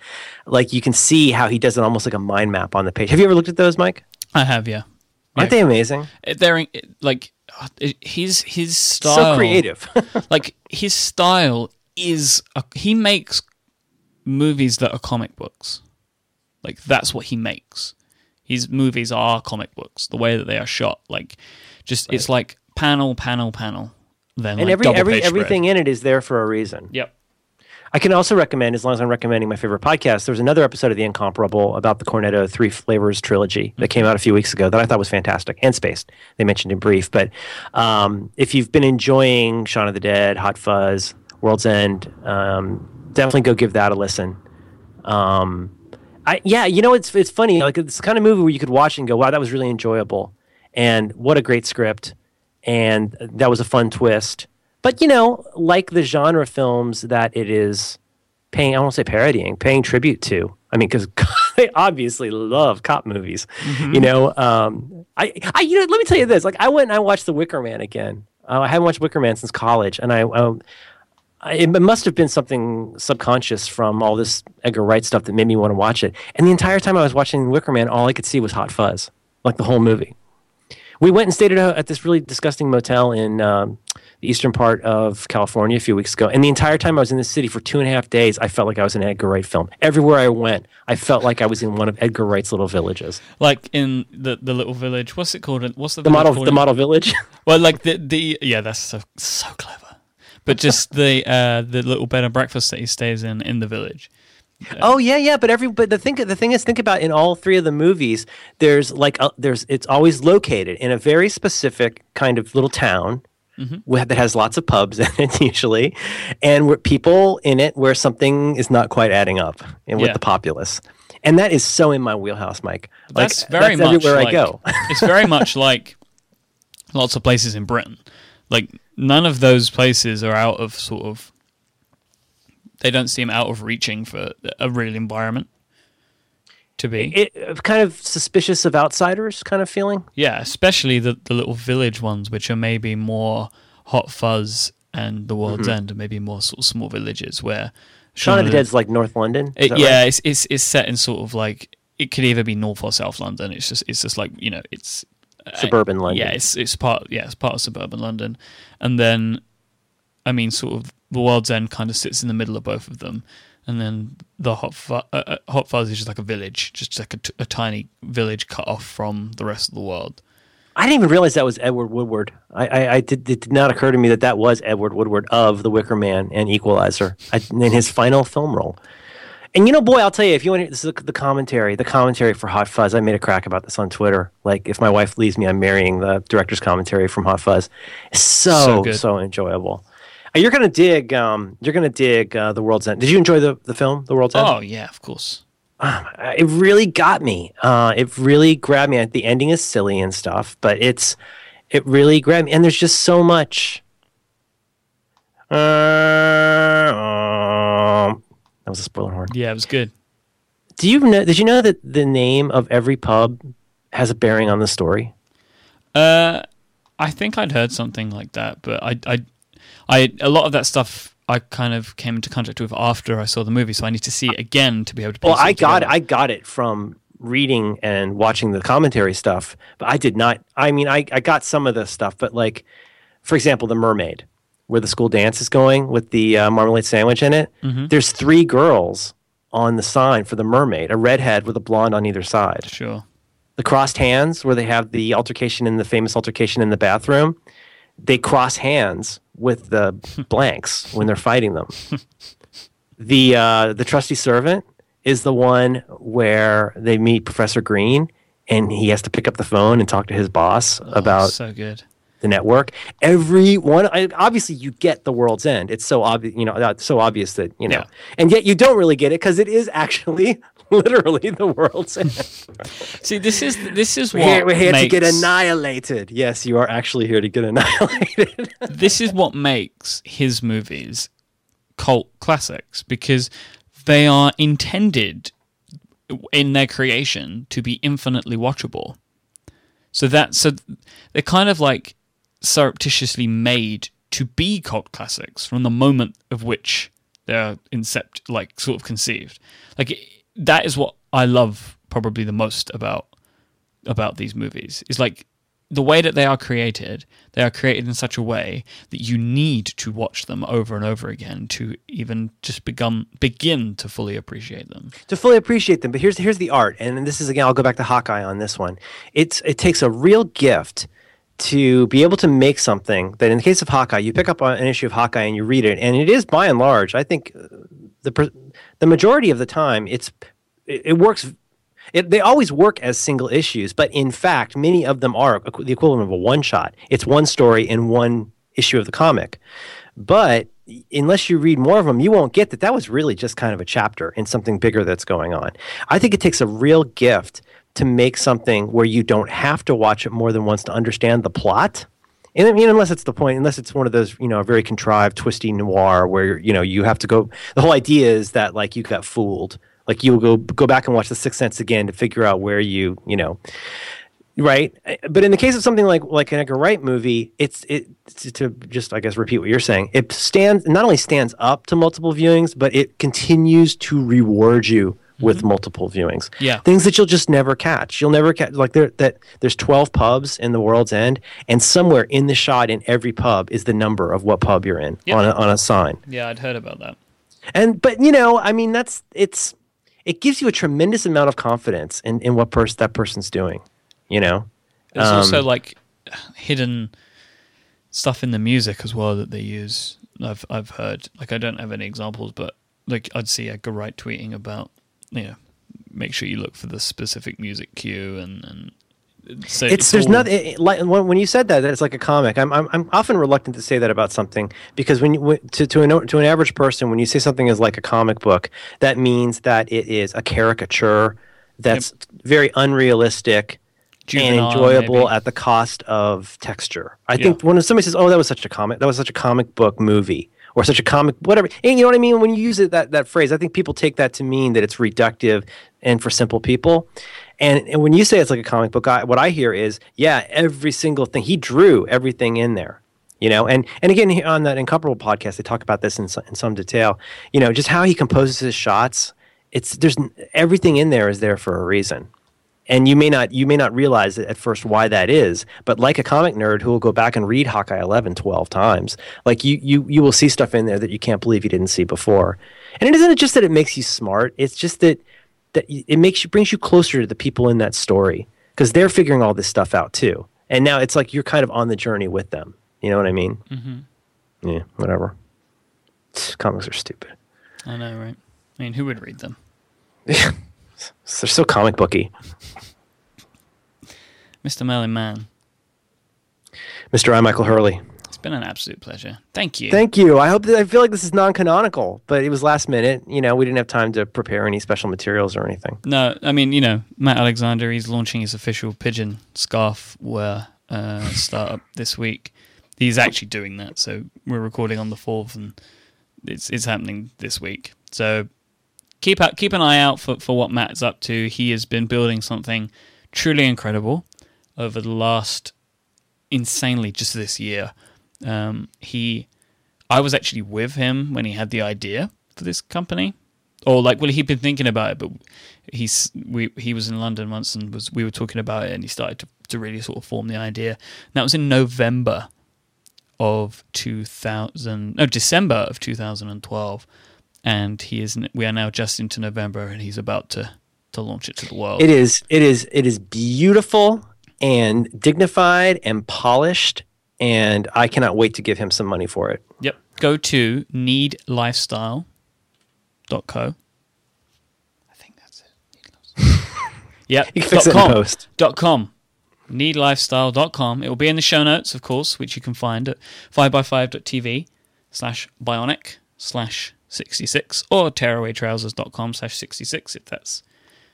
like you can see how he does it almost like a mind map on the page. Have you ever looked at those Myke? I have, yeah. aren't they amazing? Eh, they're eh, like uh, eh, his his style so creative. Like his style is a, he makes movies that are comic books. Like that's what he makes. His movies are comic books the way that they are shot. Like just it's like panel panel panel then and like every every everything spread. in it is there for a reason yep I can also recommend, as long as I'm recommending my favorite podcast, there's another episode of The Incomparable about the Cornetto Three Flavors trilogy that came out a few weeks ago that I thought was fantastic and spaced. They mentioned in brief. But um, if you've been enjoying Shaun of the Dead, Hot Fuzz, World's End, um, definitely go give that a listen. Um, I, yeah, you know, it's, it's funny. Like, it's the kind of movie where you could watch and go, wow, that was really enjoyable. And what a great script. And that was a fun twist. But you know, like the genre films that it is paying, I won't say parodying, paying tribute to. I mean, because they obviously love cop movies. You know, um, I, I, you know, let me tell you this. Like, I went and I watched The Wicker Man again. Uh, I haven't watched Wicker Man since college, and I, um, I, it must have been something subconscious from all this Edgar Wright stuff that made me want to watch it. And the entire time I was watching Wicker Man, all I could see was Hot Fuzz, like the whole movie. We went and stayed at, a, at this really disgusting motel in um, the eastern part of California a few weeks ago. And the entire time I was in the city for two and a half days, I felt like I was in an Edgar Wright film. Everywhere I went, I felt like I was in one of Edgar Wright's little villages. like in the the little village what's it called what's the, The model, called the model village. Well, like the the yeah, that's so so clever. But just the uh the little bed and breakfast that he stays in in the village. Oh yeah, yeah. But every but the thing the thing is, think about in all three of the movies, there's like a, there's it's always located in a very specific kind of little town. Mm-hmm. wh- That has lots of pubs in it usually, and where people in it where something is not quite adding up, and with Yeah. the populace, and that is so in my wheelhouse, Myke. Like, That's very much everywhere like, I go. it's very much like lots of places in Britain. Like none of those places are out of sort of they don't seem out of reaching for a real environment to be. it kind of suspicious of outsiders, kind of feeling. yeah, especially the the little village ones which are maybe more hot fuzz and the world's Mm-hmm. end, or maybe more sort of small villages where Shaun of the Dead's like North London. It, yeah, right? it's, it's it's set in sort of like it could either be North or South London. It's just it's just like you know it's suburban London. yeah it's it's part yeah it's part of suburban London, and then I mean sort of the World's End kind of sits in the middle of both of them, and then the Hot Fu- uh, uh, Hot Fuzz is just like a village, just like a, t- a tiny village cut off from the rest of the world. I didn't even realize that was Edward Woodward. I, I, I did, it did not occur to me that that was Edward Woodward of The Wicker Man and Equalizer I, in his final film role. And you know, boy, I'll tell you, if you want to, this is the commentary, the commentary for Hot Fuzz. I made a crack about this on Twitter. Like, if my wife leaves me, I'm marrying the director's commentary from Hot Fuzz. It's so So so, enjoyable. You're gonna dig. Um, you're gonna dig uh, the World's End. Did you enjoy the the film, The World's End? Oh yeah, of course. Uh, it really got me. Uh, it really grabbed me. The ending is silly and stuff, but it's it really grabbed me. And there's just so much. Uh, um, that was a spoiler horn. Yeah, it was good. Do you know? Did you know that the name of every pub has a bearing on the story? Uh, I think I'd heard something like that, but I, I, I, a lot of that stuff I kind of came into contact with after I saw the movie, so I need to see it again to be able to. Well, it I got together. I got it from reading and watching the commentary stuff, but I did not. I mean, I, I got some of the stuff, but like, for example, the Mermaid, where the school dance is going with the uh, marmalade sandwich in it. Mm-hmm. There's three girls on the sign for the Mermaid, a redhead with a blonde on either side. Sure. The crossed hands, where they have the altercation in the famous altercation in the bathroom, they cross hands with the blanks when they're fighting them. the uh, the trusty servant is the one where they meet Professor Green, and he has to pick up the phone and talk to his boss about so good. the network. Every one, I, obviously, you get the world's end. It's so obvious, you know, so obvious that you know, Yeah. and yet you don't really get it because it is actually literally the world's end. See, this is this is We're what here, we're here to get annihilated. Yes, you are actually here to get annihilated. this is what makes his movies cult classics because they are intended in their creation to be infinitely watchable. So that so they're kind of like surreptitiously made to be cult classics from the moment of which they're incept like sort of conceived. Like that is what I love probably the most about about these movies. Is like the way that they are created, they are created in such a way that you need to watch them over and over again to even just begin begin to fully appreciate them. to fully appreciate them. But here's here's the art, and this is again, I'll go back to Hawkeye on this one. It's it takes a real gift to be able to make something that, in the case of Hawkeye, you pick up an issue of Hawkeye and you read it, and it is by and large, I think, uh, the the majority of the time, it's it, it works. It, they always work as single issues, but in fact, many of them are the equivalent of a one shot. It's one story in one issue of the comic. But unless you read more of them, you won't get that that was really just kind of a chapter in something bigger that's going on. I think it takes a real gift to make something where you don't have to watch it more than once to understand the plot. And I mean, unless it's the point, unless it's one of those, you know, very contrived, twisty noir where you know you have to go. The whole idea is that like you got fooled. Like you will go go back and watch The Sixth Sense again to figure out where you, you know, right eh, but in the case of something like like an edgar wright movie it's it to just i guess repeat what you're saying it stands not only stands up to multiple viewings but it continues to reward you with multiple viewings Yeah. things that you'll just never catch you'll never catch like there that there's 12 pubs in the world's end and somewhere in the shot in every pub is the number of what pub you're in Yep. on a, on a sign Yeah, I'd heard about that. and but you know i mean that's it's it gives you a tremendous amount of confidence in in what person that person's doing you know There's Um, also like hidden stuff in the music as well that they use. I've I've heard. Like I don't have any examples, but like I'd see Edgar Wright tweeting about you know make sure you look for the specific music cue and and so it's, there's all- nothing it, like when, when you said that that it's like a comic I'm, I'm I'm often reluctant to say that about something because when you when, to to an to an average person when you say something is like a comic book that means that it is a caricature that's very unrealistic and enjoyable maybe. at the cost of texture. I Yeah. think when somebody says, "Oh, that was such a comic, that was such a comic book movie," or such a comic, whatever, and you know what I mean. When you use it that that phrase, I think people take that to mean that it's reductive and for simple people. And, and when you say it's like a comic book, I, what I hear is, yeah, every single thing he drew everything in there. You know, and and again on that Incomparable podcast, they talk about this in in some detail. You know, just how he composes his shots. It's there's everything in there is there for a reason and you may not you may not realize at first why that is but like a comic nerd who will go back and read hawkeye 11 12 times like you you you will see stuff in there that you can't believe you didn't see before and it isn't just that it makes you smart it's just that that it makes you brings you closer to the people in that story because they're figuring all this stuff out too and now it's like you're kind of on the journey with them you know what i mean mm-hmm. yeah whatever comics are stupid I know, right? I mean, who would read them? They're so comic booky. Mr. Merlin Mann. Mr. I. Michael Hurley. It's been an absolute pleasure. Thank you. Thank you. I hope that I feel like this is non-canonical, but it was last minute. You know, we didn't have time to prepare any special materials or anything. No, I mean, you know, Matt Alexander, he's launching his official pigeon scarf wear uh, startup this week. He's actually doing that. So we're recording on the 4th and it's it's happening this week. So keep out, keep an eye out for, for what Matt's up to. He has been building something truly incredible over the last insanely just this year. Um, he, I was actually with him when he had the idea for this company, or like, well, he'd been thinking about it, but he's we he was in London once and was we were talking about it, and he started to to really sort of form the idea. And that was in November of 2000, no, December of 2012, and he is we are now just into November, and he's about to to launch it to the world. It is it is it is beautiful and dignified and polished and I cannot wait to give him some money for it. Yep. Go to needlifestyle.co. I think that's it. yep. You can fix dot it in com. post. Dot com. Needlifestyle.com. It will be in the show notes, of course, which you can find at 5by5.tv slash bionic slash 66 or tearawaytrousers.com slash 66 if that's if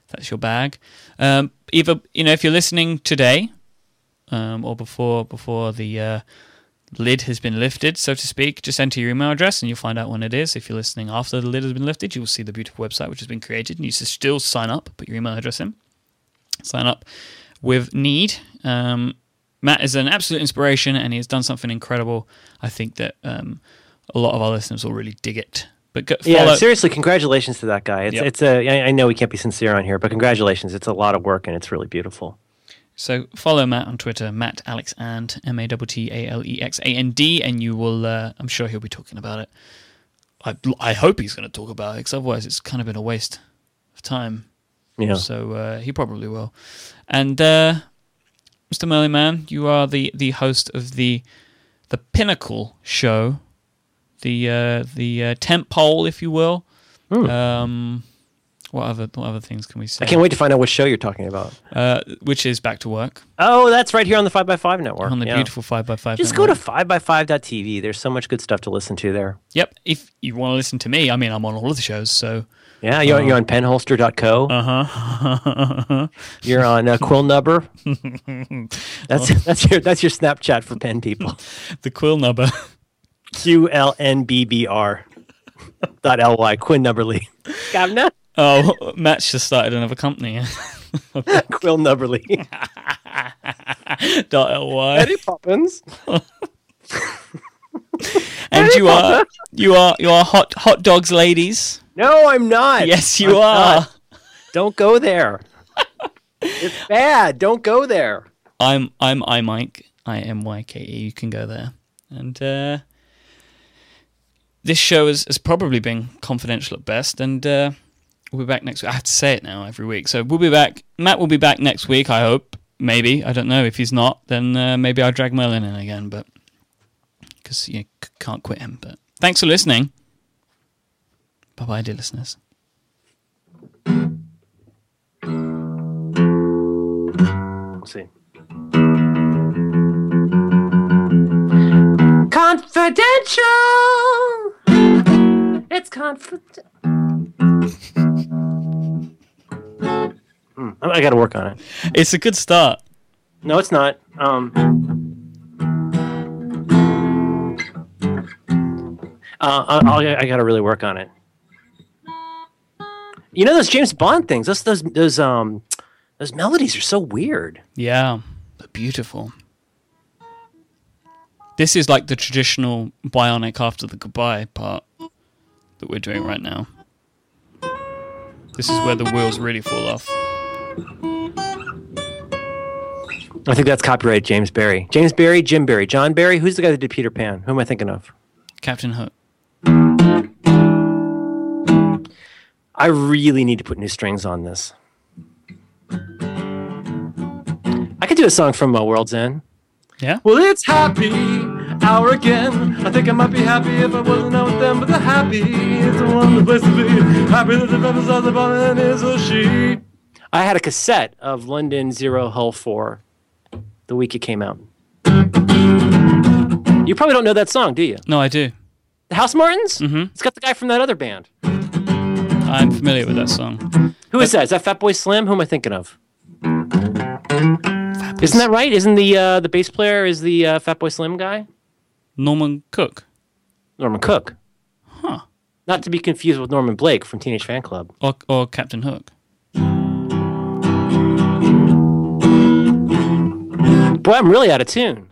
that's your bag. Um, either, you know, if you're listening today um, or before before the uh, lid has been lifted, so to speak, just enter your email address and you'll find out when it is. If you're listening after the lid has been lifted, you will see the beautiful website which has been created, and you should still sign up. Put your email address in. Sign up with Need. Um, Matt is an absolute inspiration, and he has done something incredible. I think that um, a lot of our listeners will really dig it. But Yeah, seriously, congratulations to that guy. It's Yep. it's a I I know we can't be sincere on here, but congratulations. It's a lot of work and it's really beautiful. So follow Matt on Twitter, Matt Alex and M A T T A L E X A N D, and you will. Uh, I'm sure he'll be talking about it. I I hope he's going to talk about it, because otherwise it's kind of been a waste of time. Know. So uh, he probably will. And uh, Mr. Merlin Mann, you are the the host of the the pinnacle show, the uh, the uh, tent pole, if you will. Hmm. Um, what other what other things can we say? I can't wait to find out what show you're talking about. Uh, which is back to work Oh, that's right here on the 5x5 network. on the yeah. beautiful five x five. Just go to 5x5.tv. There's so much good stuff to listen to there. Yep. If you want to listen to me, I mean, I'm on all of the shows, so. Yeah, you're, you're on Oh. penholster.co. Uh huh. You're on uh, Quillnubber. That's that's your that's your Snapchat for pen people. the quill number. Q L N B B R dot L Y Quinn Nubberly. Governor oh, Matt's just started another company. Quill Nubberly. Dot ly. Eddie Poppins. And you are you are you are hot hot dogs, ladies. No, I'm not. Yes, you I'm are. not. Don't go there. it's bad. Don't go there. I'm I'm I Myke. I M Y K E. You can go there. And uh, this show has, has probably been confidential at best. And uh, we'll be back next week. I have to say it now every week. So we'll be back. Matt will be back next week. I hope. Maybe I don't know. If he's not, then uh, maybe I'll drag Merlin in again. But because you can't quit him. But thanks for listening. Bye bye, dear listeners. See. Confidential. It's confidential. Hmm, I got to work on it. It's a good start. No, it's not. Um, uh, I'll, I'll, I got to really work on it. You know those James Bond things. Those those those um those melodies are so weird. Yeah, but beautiful. This is like the traditional bionic after the goodbye part that we're doing right now. This is where the wheels really fall off. I think that's copyright James Barry. James Barry, Jim Barry, John Barry. Who's the guy that did Peter Pan? Who am I thinking of? Captain Hook. I really need to put new strings on this. I could do a song from uh, World's End. Yeah? Well, it's happy hour again. I think I might be happy if I wasn't out with them, but the happy is a wonderful place to be. Happy that the brothers are the man is a she. I had a cassette of London Zero Hull 4 the week it came out. You probably don't know that song, do you? No, I do. The Housemartins? Mm-hmm. It's got the guy from that other band. I'm familiar with that song. Who is that? Is that Fatboy Slim? Who am I thinking of? Isn't that right? Isn't the uh, the bass player is the uh, Fatboy Slim guy? Norman Cook. Norman Cook. Huh. Not to be confused with Norman Blake from Teenage Fanclub. Or, or Captain Hook. Boy, I'm really out of tune.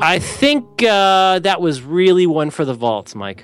I think uh, that was really one for the vaults, Myke.